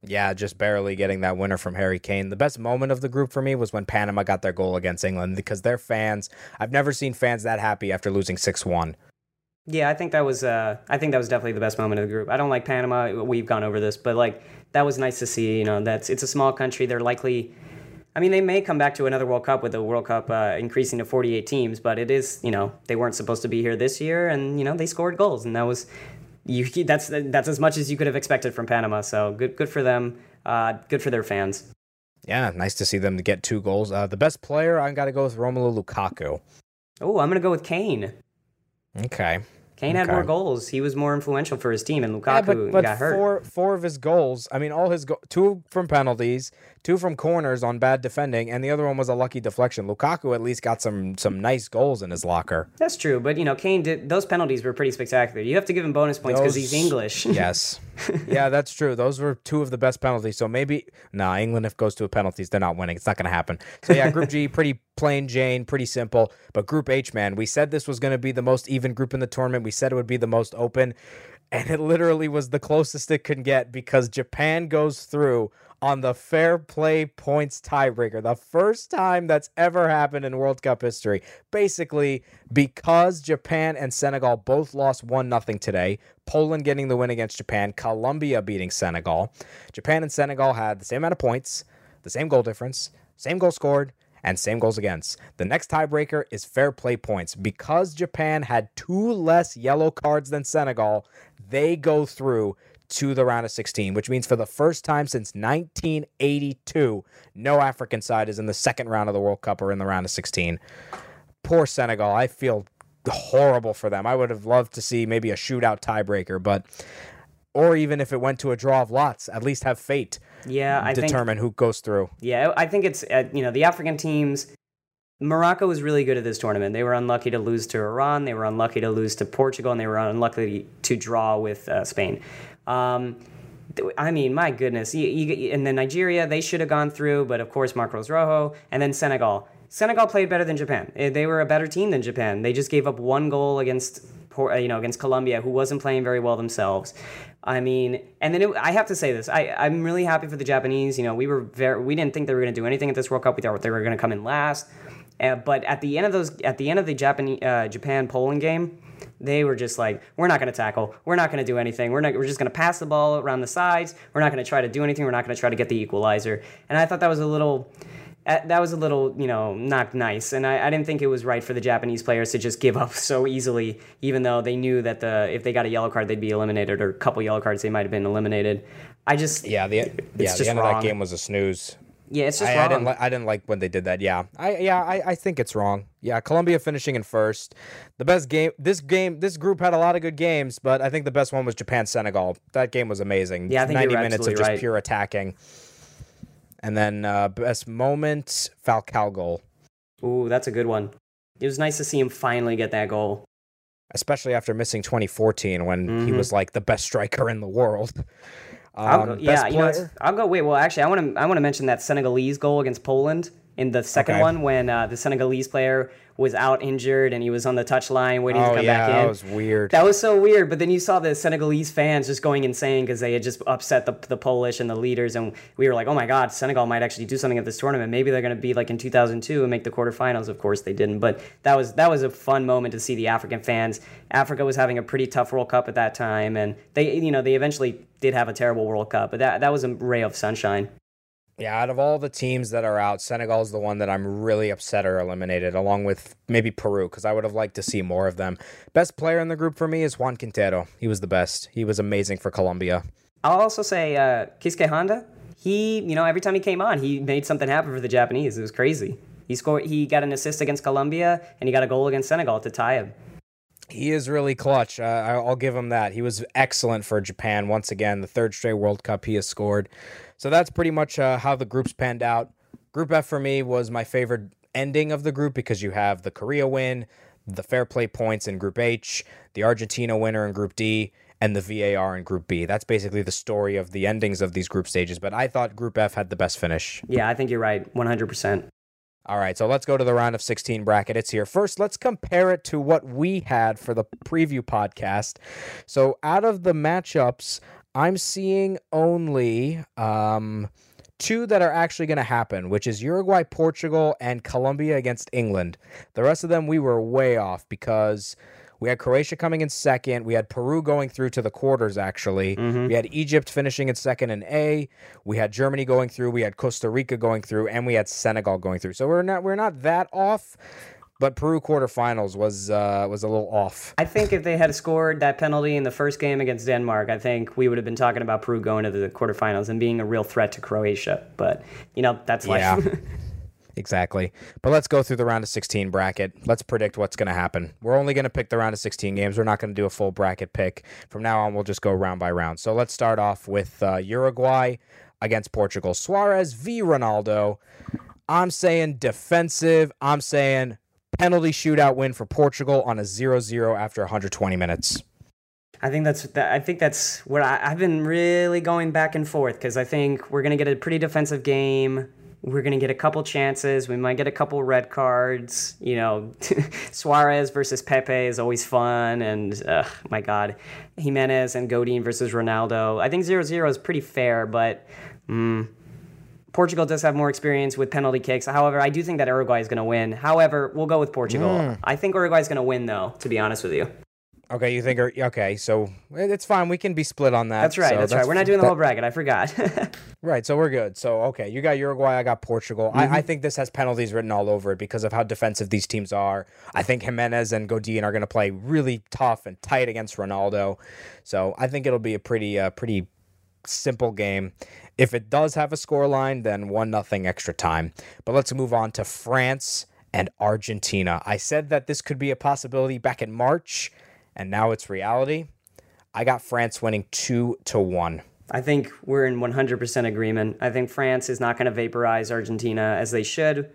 Yeah, just barely getting that winner from Harry Kane. The best moment of the group for me was when Panama got their goal against England because their fans, I've never seen fans that happy after losing 6 1. Yeah, I think that was uh, I think that was definitely the best moment of the group. I don't like Panama. We've gone over this, but like that was nice to see. You know, that's it's a small country. They're likely. I mean, they may come back to another World Cup with the World Cup uh, increasing to 48 teams, but it is, you know, they weren't supposed to be here this year, and you know, they scored goals, and that was, you. That's that's as much as you could have expected from Panama. So good, good for them. Uh, good for their fans. Yeah, nice to see them to get two goals. Uh, the best player, I got to go with Romelu Lukaku. Oh, I'm gonna go with Kane. Okay. Kane okay. had more goals. He was more influential for his team, and Lukaku yeah, but, but got hurt. Four, four of his goals. I mean, all his go- two from penalties, two from corners on bad defending, and the other one was a lucky deflection. Lukaku at least got some some nice goals in his locker. That's true, but you know, Kane did those penalties were pretty spectacular. You have to give him bonus points because he's English. yes, yeah, that's true. Those were two of the best penalties. So maybe nah, England if goes to a penalties, they're not winning. It's not going to happen. So yeah, Group G, pretty plain Jane, pretty simple. But Group H, man, we said this was going to be the most even group in the tournament. We said it would be the most open. And it literally was the closest it could get because Japan goes through on the fair play points tiebreaker. The first time that's ever happened in World Cup history. Basically, because Japan and Senegal both lost 1 0 today, Poland getting the win against Japan, Colombia beating Senegal. Japan and Senegal had the same amount of points, the same goal difference, same goal scored, and same goals against. The next tiebreaker is fair play points. Because Japan had two less yellow cards than Senegal, they go through to the round of 16, which means for the first time since 1982, no African side is in the second round of the World Cup or in the round of 16. Poor Senegal. I feel horrible for them. I would have loved to see maybe a shootout tiebreaker, but or even if it went to a draw of lots, at least have fate. Yeah, I determine think, who goes through. Yeah, I think it's uh, you know the African teams. Morocco was really good at this tournament. They were unlucky to lose to Iran. They were unlucky to lose to Portugal, and they were unlucky to draw with uh, Spain. Um, I mean, my goodness. You, you, and then Nigeria, they should have gone through, but of course, Marcos Rojo. And then Senegal. Senegal played better than Japan. Eh, they were a better team than Japan. They just gave up one goal against, you know, against Colombia, who wasn't playing very well themselves. I mean, and then it, I have to say this: I, I'm really happy for the Japanese. You know, we were very, we didn't think they were going to do anything at this World Cup. We thought they were going to come in last. Uh, but at the end of those, at the end of the Japan uh, Japan Poland game, they were just like, we're not going to tackle. We're not going to do anything. We're not. We're just going to pass the ball around the sides. We're not going to try to do anything. We're not going to try to get the equalizer. And I thought that was a little. Uh, that was a little, you know, not nice, and I, I, didn't think it was right for the Japanese players to just give up so easily, even though they knew that the if they got a yellow card they'd be eliminated, or a couple yellow cards they might have been eliminated. I just yeah, the yeah, the end wrong. of that game was a snooze. Yeah, it's just I, wrong. I didn't, li- I didn't like when they did that. Yeah, I yeah, I, I think it's wrong. Yeah, Colombia finishing in first. The best game. This game. This group had a lot of good games, but I think the best one was Japan Senegal. That game was amazing. Yeah, I think ninety minutes of just right. pure attacking. And then uh, best moment Falcao goal. Ooh, that's a good one. It was nice to see him finally get that goal, especially after missing 2014 when mm-hmm. he was like the best striker in the world. Um, go, yeah, you know, I'll go. Wait, well, actually, I want to I want to mention that Senegalese goal against Poland in the second okay. one when uh, the Senegalese player was out injured and he was on the touchline waiting oh, to come yeah, back in. That was weird. That was so weird. But then you saw the Senegalese fans just going insane because they had just upset the, the Polish and the leaders, and we were like, oh my god, Senegal might actually do something at this tournament. Maybe they're going to be like in 2002 and make the quarterfinals. Of course, they didn't. But that was that was a fun moment to see the African fans. Africa was having a pretty tough World Cup at that time, and they you know they eventually did have a terrible World Cup, but that that was a ray of sunshine. Yeah, out of all the teams that are out, Senegal is the one that I'm really upset are eliminated, along with maybe Peru, because I would have liked to see more of them. Best player in the group for me is Juan Quintero. He was the best. He was amazing for Colombia. I'll also say uh, Honda. He, you know, every time he came on, he made something happen for the Japanese. It was crazy. He scored. He got an assist against Colombia, and he got a goal against Senegal to tie him. He is really clutch. Uh, I'll give him that. He was excellent for Japan once again. The third straight World Cup he has scored. So that's pretty much uh, how the groups panned out. Group F for me was my favorite ending of the group because you have the Korea win, the fair play points in Group H, the Argentina winner in Group D, and the VAR in Group B. That's basically the story of the endings of these group stages. But I thought Group F had the best finish. Yeah, I think you're right, 100%. All right, so let's go to the round of 16 bracket. It's here. First, let's compare it to what we had for the preview podcast. So, out of the matchups, I'm seeing only um, two that are actually going to happen, which is Uruguay, Portugal, and Colombia against England. The rest of them, we were way off because we had Croatia coming in second. We had Peru going through to the quarters, actually. Mm-hmm. We had Egypt finishing in second in A. We had Germany going through. We had Costa Rica going through, and we had Senegal going through. So we're not we're not that off. But Peru quarterfinals was uh, was a little off. I think if they had scored that penalty in the first game against Denmark, I think we would have been talking about Peru going to the quarterfinals and being a real threat to Croatia. But you know that's life. Yeah. Exactly. But let's go through the round of 16 bracket. Let's predict what's going to happen. We're only going to pick the round of 16 games. We're not going to do a full bracket pick. From now on, we'll just go round by round. So let's start off with uh, Uruguay against Portugal. Suarez v. Ronaldo. I'm saying defensive. I'm saying penalty shootout win for Portugal on a 0-0 after 120 minutes. I think that's I think that's what I, have been really going back and forth because I think we're gonna get a pretty defensive game we're going to get a couple chances. We might get a couple red cards. You know, Suarez versus Pepe is always fun. And uh, my God, Gimenez and Godin versus Ronaldo. I think 0 0 is pretty fair, but. Mm, Portugal does have more experience with penalty kicks. However, I do think that Uruguay is going to win. However, we'll go with Portugal. Mm. I think Uruguay is going to win, though, to be honest with you. Okay, you think okay, so it's fine. We can be split on that. That's right. So that's, that's, right. We're not doing the whole bracket. I forgot. right. So we're good. So okay, you got Uruguay. I got Portugal. Mm-hmm. I, I, think this has penalties written all over it because of how defensive these teams are. I think Gimenez and Godin are going to play really tough and tight against Ronaldo. So I think it'll be a pretty, uh, pretty simple game. If it does have a score line, then one nothing extra time. But let's move on to France and Argentina. I said that this could be a possibility back in March and now it's reality. I got France winning two to one. I think we're in 100% agreement. I think France is not going to vaporize Argentina as they should,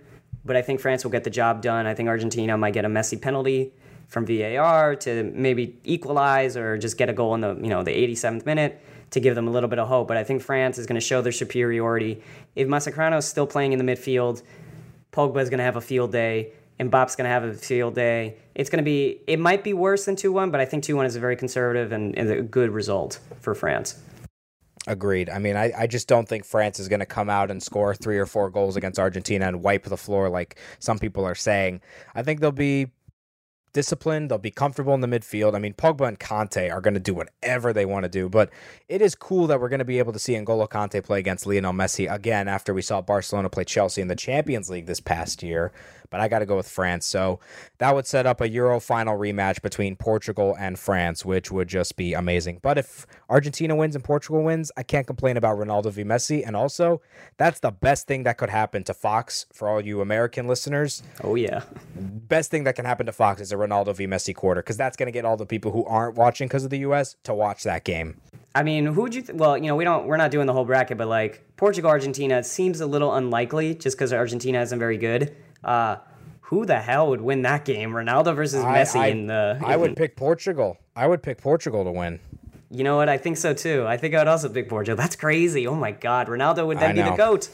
but I think France will get the job done. I think Argentina might get a messy penalty from VAR to maybe equalize or just get a goal in the you know the 87th minute to give them a little bit of hope. But I think France is going to show their superiority. If Mascherano is still playing in the midfield, Pogba is going to have a field day and Bop's going to have a field day. It's going to be, it might be worse than 2 1, but I think 2 1 is a very conservative and, and, a good result for France. Agreed. I mean, I, I just don't think France is going to come out and score three or four goals against Argentina and wipe the floor like some people are saying. I think they'll be disciplined. They'll be comfortable in the midfield. I mean, Pogba and Kanté are going to do whatever they want to do, but it is cool that we're going to be able to see N'Golo Kanté play against Lionel Messi again after we saw Barcelona play Chelsea in the Champions League this past year. But I got to go with France. So that would set up a Euro final rematch between Portugal and France, which would just be amazing. But if Argentina wins and Portugal wins, I can't complain about Ronaldo v Messi. And also, that's the best thing that could happen to Fox for all you American listeners. Oh, yeah. Best thing that can happen to Fox is a Ronaldo v Messi quarter because that's going to get all the people who aren't watching because of the U.S. to watch that game. I mean, who would you? Th- well, you know, we don't. We're not doing the whole bracket, but like Portugal, Argentina seems a little unlikely just because Argentina isn't very good. Uh, who the hell would win that game? Ronaldo versus Messi I, I, in the. I would pick Portugal. I would pick Portugal to win. You know what? I think so too. I think I would also pick Portugal. That's crazy. Oh my God, Ronaldo would then be the goat.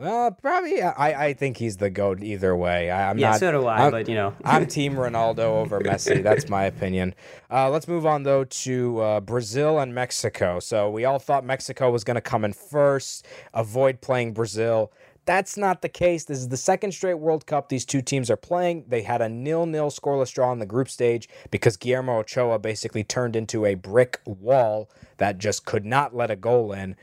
Well, probably. I, I think he's the goat either way. I, am yeah, not, so do I. I'm, but you know, I'm Team Ronaldo over Messi. That's my opinion. Uh, let's move on though to uh, Brazil and Mexico. So we all thought Mexico was going to come in first, avoid playing Brazil. That's not the case. This is the second straight World Cup these two teams are playing. They had a nil-nil scoreless draw in the group stage because Guillermo Ochoa basically turned into a brick wall that just could not let a goal in.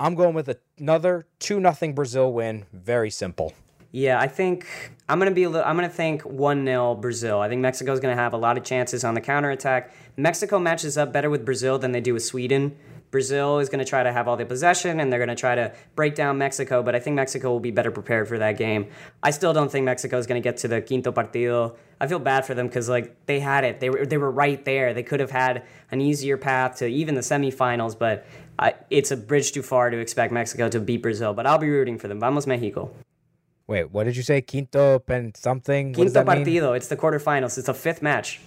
I'm going with another 2 nothing Brazil win. Very simple. Yeah, I think I'm gonna be. A little. I'm gonna think one 0 Brazil. I think Mexico's gonna have a lot of chances on the counterattack. Mexico matches up better with Brazil than they do with Sweden. Brazil is going to try to have all the possession and they're going to try to break down Mexico, but I think Mexico will be better prepared for that game. I still don't think Mexico is going to get to the quinto partido. I feel bad for them because like they had it, they were they were right there. They could have had an easier path to even the semifinals, but I, it's a bridge too far to expect Mexico to beat Brazil, but I'll be rooting for them. Vamos Mexico. Wait, what did you say? Quinto pen something? Quinto partido. Mean? It's the quarterfinals. It's a fifth match.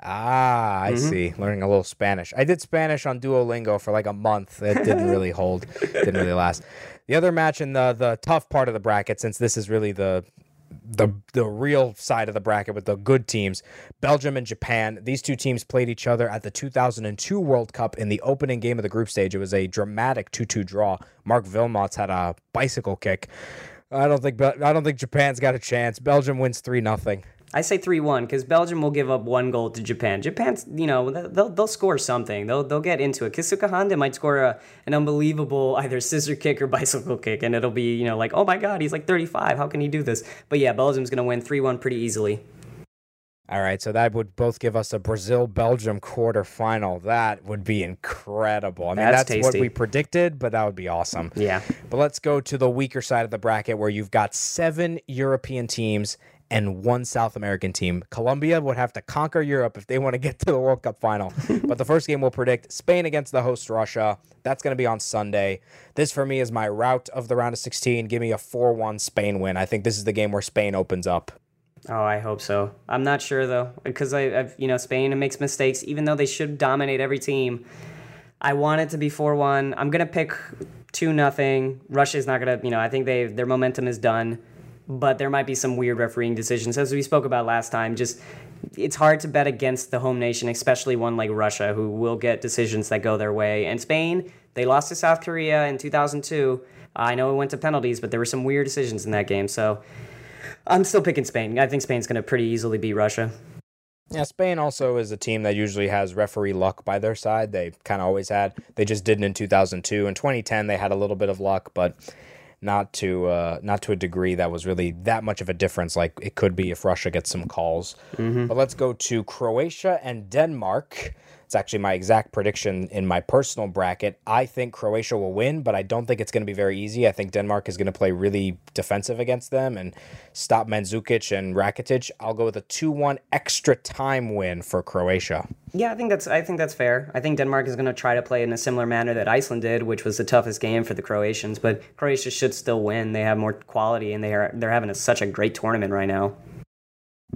Ah, I mm-hmm. see. Learning a little Spanish. I did Spanish on Duolingo for like a month. It didn't really hold. Didn't really last. The other match in the the tough part of the bracket, since this is really the the the real side of the bracket with the good teams, Belgium and Japan. These two teams played each other at the 2002 World Cup in the opening game of the group stage. It was a dramatic 2-2 draw. Marc Wilmots had a bicycle kick. I don't think I don't think Japan's got a chance. Belgium wins 3 nothing. I say three one because Belgium will give up one goal to Japan. Japan's, you know, they'll they'll score something. They'll they'll get into it. Keisuke Honda might score a, an unbelievable either scissor kick or bicycle kick, and it'll be you know like oh my god he's like 35. How can he do this? But yeah, Belgium's gonna win three one pretty easily. All right, so that would both give us a Brazil Belgium quarterfinal. That would be incredible. I mean, that's, that's what we predicted, but that would be awesome. Yeah. But let's go to the weaker side of the bracket where you've got seven European teams and one South American team. Colombia would have to conquer Europe if they want to get to the World Cup final. but the first game we'll predict Spain against the host Russia. That's going to be on Sunday. This for me is my route of the round of 16. Give me a 4 1 Spain win. I think this is the game where Spain opens up. Oh, I hope so. I'm not sure though, because I, have you know, Spain makes mistakes, even though they should dominate every team. I want it to be four one. I'm gonna pick two nothing. Russia's not gonna, you know, I think they their momentum is done, but there might be some weird refereeing decisions as we spoke about last time. Just it's hard to bet against the home nation, especially one like Russia, who will get decisions that go their way. And Spain, they lost to South Korea in 2002. I know it went to penalties, but there were some weird decisions in that game. So I'm still picking Spain. I think Spain's going to pretty easily beat Russia. Yeah, Spain also is a team that usually has referee luck by their side. They kind of always had. They just didn't in 2002. In 2010, they had a little bit of luck, but not to uh, not to a degree that was really that much of a difference like it could be if Russia gets some calls. Mm-hmm. But let's go to Croatia and Denmark. It's actually my exact prediction in my personal bracket. I think Croatia will win, but I don't think it's going to be very easy. I think Denmark is going to play really defensive against them and stop Mandzukic and Rakitic. I'll go with a 2-1 extra time win for Croatia. Yeah, I think that's I think that's fair. I think Denmark is going to try to play in a similar manner that Iceland did, which was the toughest game for the Croatians, but Croatia should still win. They have more quality and they are they're having a, such a great tournament right now.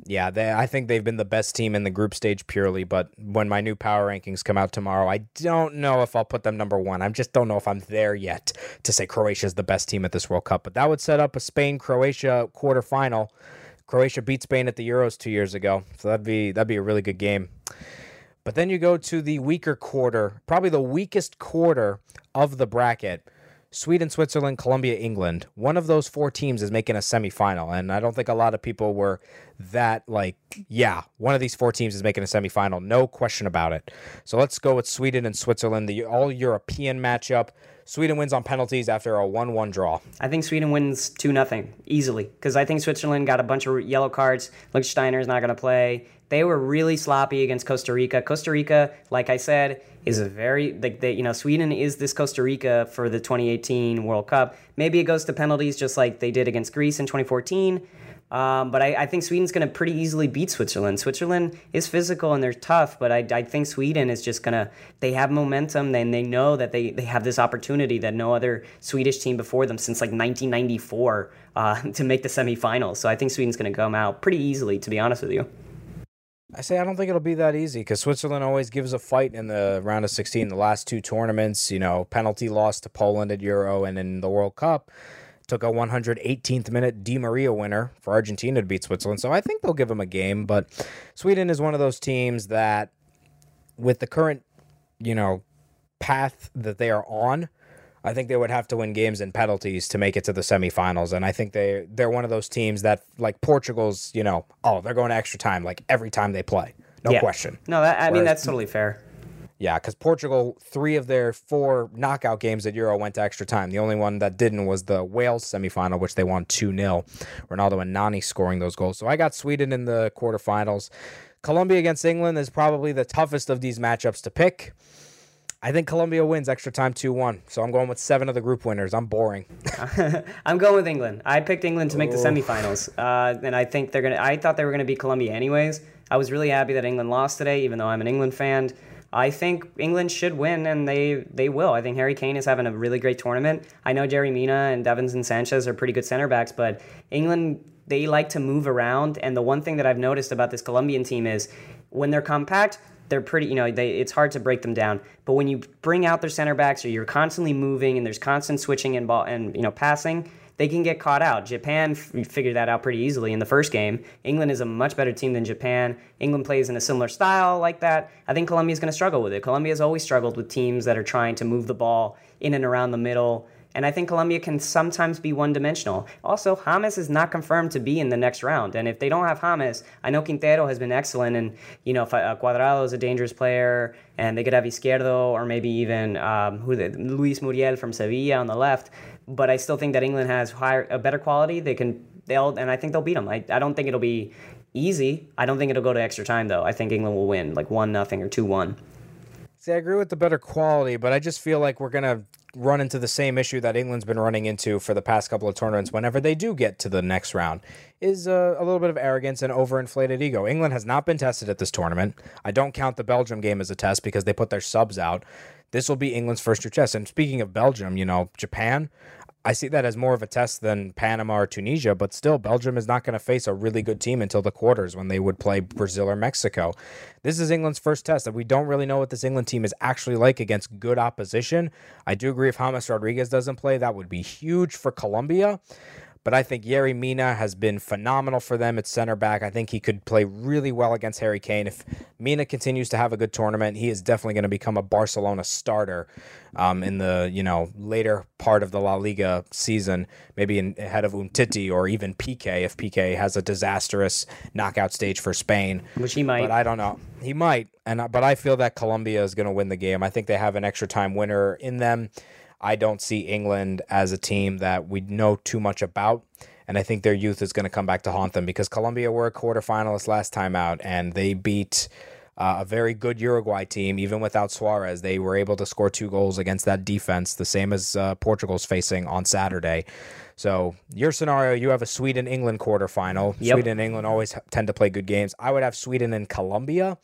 Yeah, they, I think they've been the best team in the group stage purely. But when my new power rankings come out tomorrow, I don't know if I'll put them number one. I just don't know if I'm there yet to say Croatia is the best team at this World Cup. But that would set up a Spain Croatia quarterfinal. Croatia beat Spain at the Euros two years ago, so that'd be that'd be a really good game. But then you go to the weaker quarter, probably the weakest quarter of the bracket. Sweden, Switzerland, Colombia, England. One of those four teams is making a semifinal. And I don't think a lot of people were that like, yeah, one of these four teams is making a semifinal. No question about it. So let's go with Sweden and Switzerland, the all European matchup. Sweden wins on penalties after a 1 1 draw. I think Sweden wins 2 0 easily because I think Switzerland got a bunch of yellow cards. Lichtsteiner is not going to play. They were really sloppy against Costa Rica. Costa Rica, like I said, is a very like they you know Sweden is this Costa Rica for the 2018 World Cup. Maybe it goes to penalties just like they did against Greece in 2014. Um, but I, I, think Sweden's going to pretty easily beat Switzerland. Switzerland is physical and they're tough, but I, I think Sweden is just going to, they have momentum and they know that they, they have this opportunity that no other Swedish team before them since like 1994 uh, to make the semifinals. So I think Sweden's going to come out pretty easily, to be honest with you. I say I don't think it'll be that easy because Switzerland always gives a fight in the round of 16. The last two tournaments, you know, penalty loss to Poland at Euro and in the World Cup. Took a 118th minute Di Maria winner for Argentina to beat Switzerland. So I think they'll give them a game. But Sweden is one of those teams that, with the current, you know, path that they are on, I think they would have to win games in penalties to make it to the semifinals. And I think they they're one of those teams that like Portugal's, you know, oh, they're going to extra time like every time they play. No yeah. question. No, that, I Whereas, mean that's totally fair. Yeah, because Portugal, three of their four knockout games at Euro went to extra time. The only one that didn't was the Wales semifinal, which they won 2 0. Ronaldo and Nani scoring those goals. So I got Sweden in the quarterfinals. Colombia against England is probably the toughest of these matchups to pick. I think Colombia wins extra time 2 1. So I'm going with seven of the group winners. I'm boring. I'm going with England. I picked England to make the semifinals. Uh, and I think they're going to, I thought they were going to beat Colombia anyways. I was really happy that England lost today, even though I'm an England fan. I think England should win, and they, they will. I think Harry Kane is having a really great tournament. I know Yerry Mina and Davinson Sanchez are pretty good center backs, but England, they like to move around. And the one thing that I've noticed about this Colombian team is when they're compact, they're pretty, you know, they, it's hard to break them down. But when you bring out their center backs or you're constantly moving and there's constant switching and ball and you know passing, they can get caught out. Japan f- figured that out pretty easily in the first game. England is a much better team than Japan. England plays in a similar style like that. I think Colombia is going to struggle with it. Colombia has always struggled with teams that are trying to move the ball in and around the middle and I think Colombia can sometimes be one dimensional. Also, James is not confirmed to be in the next round. And if they don't have James, I know Quintero has been excellent. And, you know, uh, Cuadrado is a dangerous player. And they could have Izquierdo or maybe even um, Luis Muriel from Sevilla on the left. But I still think that England has higher, a better quality. They can, they'll, and I think they'll beat them. I, I don't think it'll be easy. I don't think it'll go to extra time, though. I think England will win like 1 nothing or 2 1. See, I agree with the better quality, but I just feel like we're going to run into the same issue that England's been running into for the past couple of tournaments whenever they do get to the next round is uh, a little bit of arrogance and overinflated ego. England has not been tested at this tournament. I don't count the Belgium game as a test because they put their subs out. This will be England's first true test. And speaking of Belgium, you know, Japan, I see that as more of a test than Panama or Tunisia, but still, Belgium is not going to face a really good team until the quarters when they would play Brazil or Mexico. This is England's first test, and we don't really know what this England team is actually like against good opposition. I do agree if James Rodriguez doesn't play, that would be huge for Colombia. But I think Yerry Mina has been phenomenal for them at center back. I think he could play really well against Harry Kane. If Mina continues to have a good tournament, he is definitely going to become a Barcelona starter um, in the you know later part of the La Liga season, maybe in, ahead of Umtiti or even Piqué if Piqué has a disastrous knockout stage for Spain, which he might. But I don't know. He might, and but I feel that Colombia is going to win the game. I think they have an extra time winner in them. I don't see England as a team that we know too much about. And I think their youth is going to come back to haunt them because Colombia were a quarterfinalist last time out and they beat uh, a very good Uruguay team, even without Suarez. They were able to score two goals against that defense, the same as uh, Portugal's facing on Saturday. So, your scenario, you have a Sweden England quarterfinal. Yep. Sweden and England always tend to play good games. I would have Sweden and Colombia.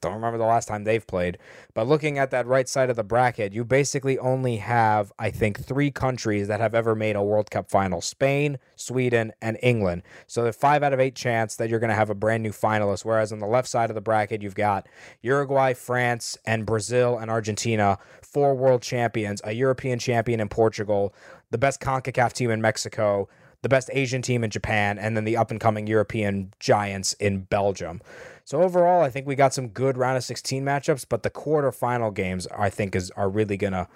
Don't remember the last time they've played. But looking at that right side of the bracket, you basically only have, I think, three countries that have ever made a World Cup final Spain, Sweden, and England. So the five out of eight chance that you're going to have a brand new finalist. Whereas on the left side of the bracket, you've got Uruguay, France, and Brazil and Argentina, four world champions, a European champion in Portugal, the best CONCACAF team in Mexico, the best Asian team in Japan, and then the up and coming European giants in Belgium. So overall, I think we got some good round of 16 matchups, but the quarterfinal games I think is are really gonna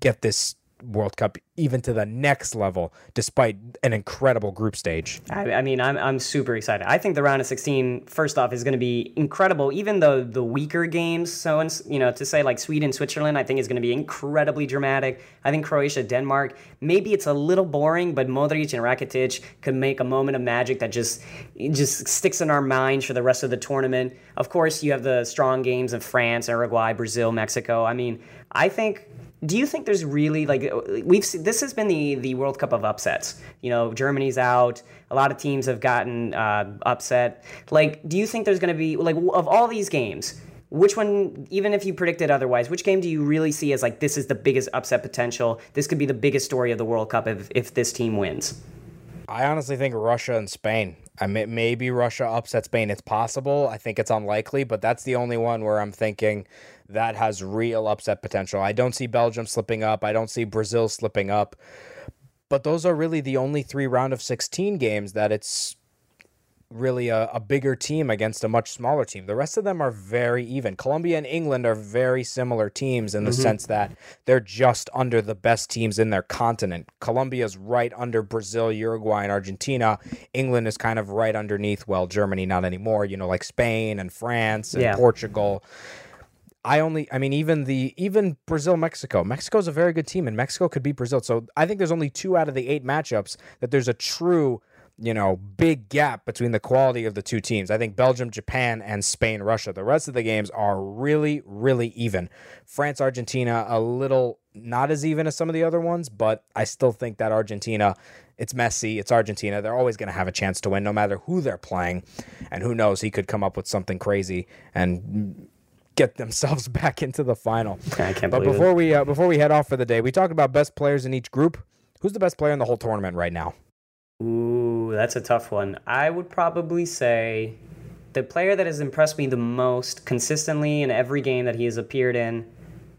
get this World Cup even to the next level, despite an incredible group stage. I, I, mean, I'm, I'm super excited. I think the round of 16, first off, is going to be incredible. Even though the weaker games, so you know, to say like Sweden, Switzerland, I think is going to be incredibly dramatic. I think Croatia, Denmark, maybe it's a little boring, but Modric and Rakitic could make a moment of magic that just just sticks in our minds for the rest of the tournament. Of course, you have the strong games of France, Uruguay, Brazil, Mexico. I mean, I think do you think there's really like we've seen, this has been the the World Cup of upsets? You know, Germany's out. A lot of teams have gotten uh, upset. Like, do you think there's going to be like of all these games? Which one, even if you predicted otherwise, which game do you really see as like this is the biggest upset potential? This could be the biggest story of the World Cup if if this team wins. I honestly think Russia and Spain. I mean, maybe Russia upsets Spain. It's possible. I think it's unlikely, but that's the only one where I'm thinking that has real upset potential. I don't see Belgium slipping up. I don't see Brazil slipping up. But those are really the only three round of 16 games that it's really a, a bigger team against a much smaller team. The rest of them are very even. Colombia and England are very similar teams in the mm-hmm. sense that they're just under the best teams in their continent. Colombia's right under Brazil, Uruguay, and Argentina. England is kind of right underneath, well, Germany not anymore, you know, like Spain and France and yeah. Portugal. I only I mean even the even Brazil Mexico. Mexico's a very good team and Mexico could beat Brazil. So I think there's only 2 out of the 8 matchups that there's a true you know, big gap between the quality of the two teams. I think Belgium, Japan, and Spain, Russia. The rest of the games are really, really even. France, Argentina, a little not as even as some of the other ones, but I still think that Argentina, it's Messi, it's Argentina. They're always going to have a chance to win no matter who they're playing. And who knows, he could come up with something crazy and get themselves back into the final. I can't but before it. we uh, before we head off for the day, we talked about best players in each group. Who's the best player in the whole tournament right now? Ooh, that's a tough one. I would probably say the player that has impressed me the most consistently in every game that he has appeared in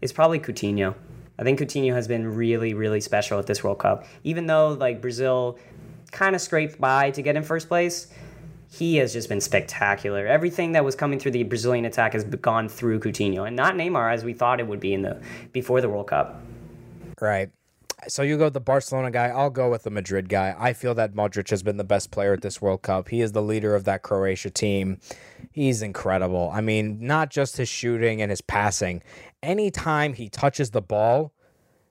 is probably Coutinho. I think Coutinho has been really, really special at this World Cup. Even though like Brazil kind of scraped by to get in first place, he has just been spectacular. Everything that was coming through the Brazilian attack has gone through Coutinho, and not Neymar as we thought it would be in the before the World Cup. Right. So you go with the Barcelona guy. I'll go with the Madrid guy. I feel that Modric has been the best player at this World Cup. He is the leader of that Croatia team. He's incredible. I mean, not just his shooting and his passing. Anytime he touches the ball,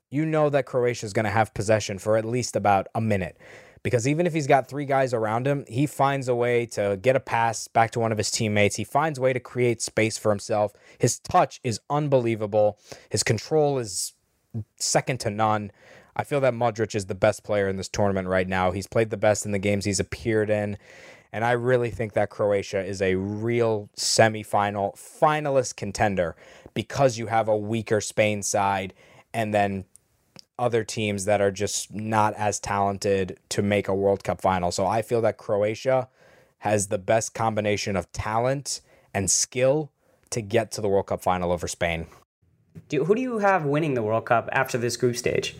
you know that Croatia is going to have possession for at least about a minute. Because even if he's got three guys around him, he finds a way to get a pass back to one of his teammates. He finds a way to create space for himself. His touch is unbelievable. His control is second to none. I feel that Modric is the best player in this tournament right now. He's played the best in the games he's appeared in. And I really think that Croatia is a real semifinal finalist contender because you have a weaker Spain side and then other teams that are just not as talented to make a World Cup final. So I feel that Croatia has the best combination of talent and skill to get to the World Cup final over Spain. Do, who do you have winning the World Cup after this group stage?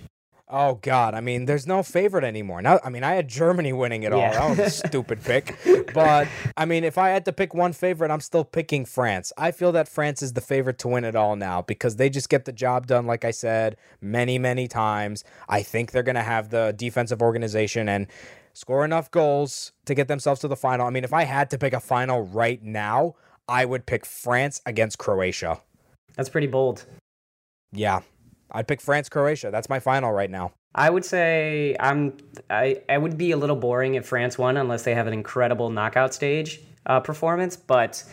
Oh God! I mean, there's no favorite anymore. Now, I mean, I had Germany winning it all. Yeah. That was a stupid pick. But I mean, if I had to pick one favorite, I'm still picking France. I feel that France is the favorite to win it all now because they just get the job done. Like I said, many, many times. I think they're gonna have the defensive organization and score enough goals to get themselves to the final. I mean, if I had to pick a final right now, I would pick France against Croatia. That's pretty bold. Yeah, I'd pick France Croatia. That's my final right now. I would say I'm. I I would be a little boring if France won unless they have an incredible knockout stage uh, performance. But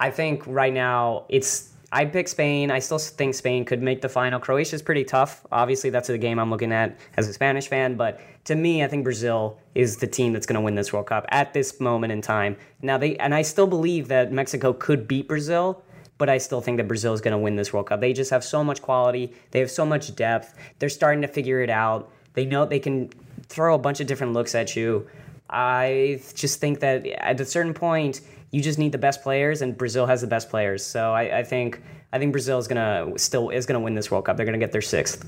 I think right now it's. I pick Spain. I still think Spain could make the final. Croatia's pretty tough. Obviously, that's the game I'm looking at as a Spanish fan. But to me, I think Brazil is the team that's going to win this World Cup at this moment in time. Now they and I still believe that Mexico could beat Brazil but I still think that Brazil is going to win this World Cup. They just have so much quality. They have so much depth. They're starting to figure it out. They know they can throw a bunch of different looks at you. I just think that at a certain point, you just need the best players, and Brazil has the best players. So I, I think I think Brazil is gonna still is gonna win this World Cup. They're gonna get their sixth.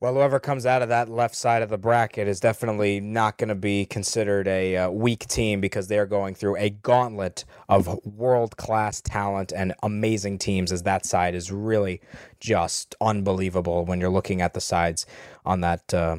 Well, whoever comes out of that left side of the bracket is definitely not going to be considered a uh, weak team because they are going through a gauntlet of world class talent and amazing teams. As that side is really just unbelievable when you're looking at the sides on that uh,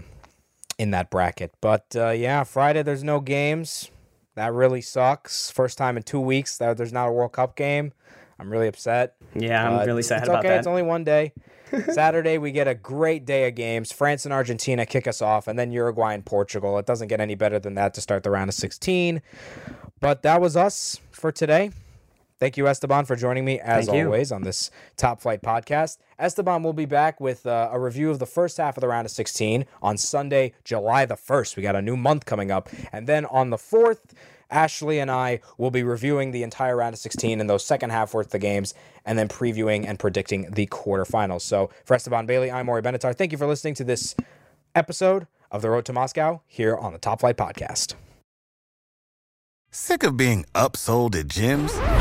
in that bracket. But uh, yeah, Friday there's no games. That really sucks. First time in two weeks that there's not a World Cup game. I'm really upset. Yeah, I'm But really sad it's about okay. that. It's okay. It's only one day. Saturday, we get a great day of games. France and Argentina kick us off, and then Uruguay and Portugal. It doesn't get any better than that to start the round of 16. But that was us for today. Thank you, Esteban, for joining me as Thank you. always on this Top Flight podcast. Esteban will be back with uh, a review of the first half of the round of 16 on Sunday, July the 1st. We got a new month coming up. And then on the 4th, Ashley and I will be reviewing the entire round of 16 and those second half worth of games, and then previewing and predicting the quarterfinals. So for Esteban Bailey, I'm Maury Benatar. Thank you for listening to this episode of The Road to Moscow here on the Top Flight Podcast. Sick of being upsold at gyms?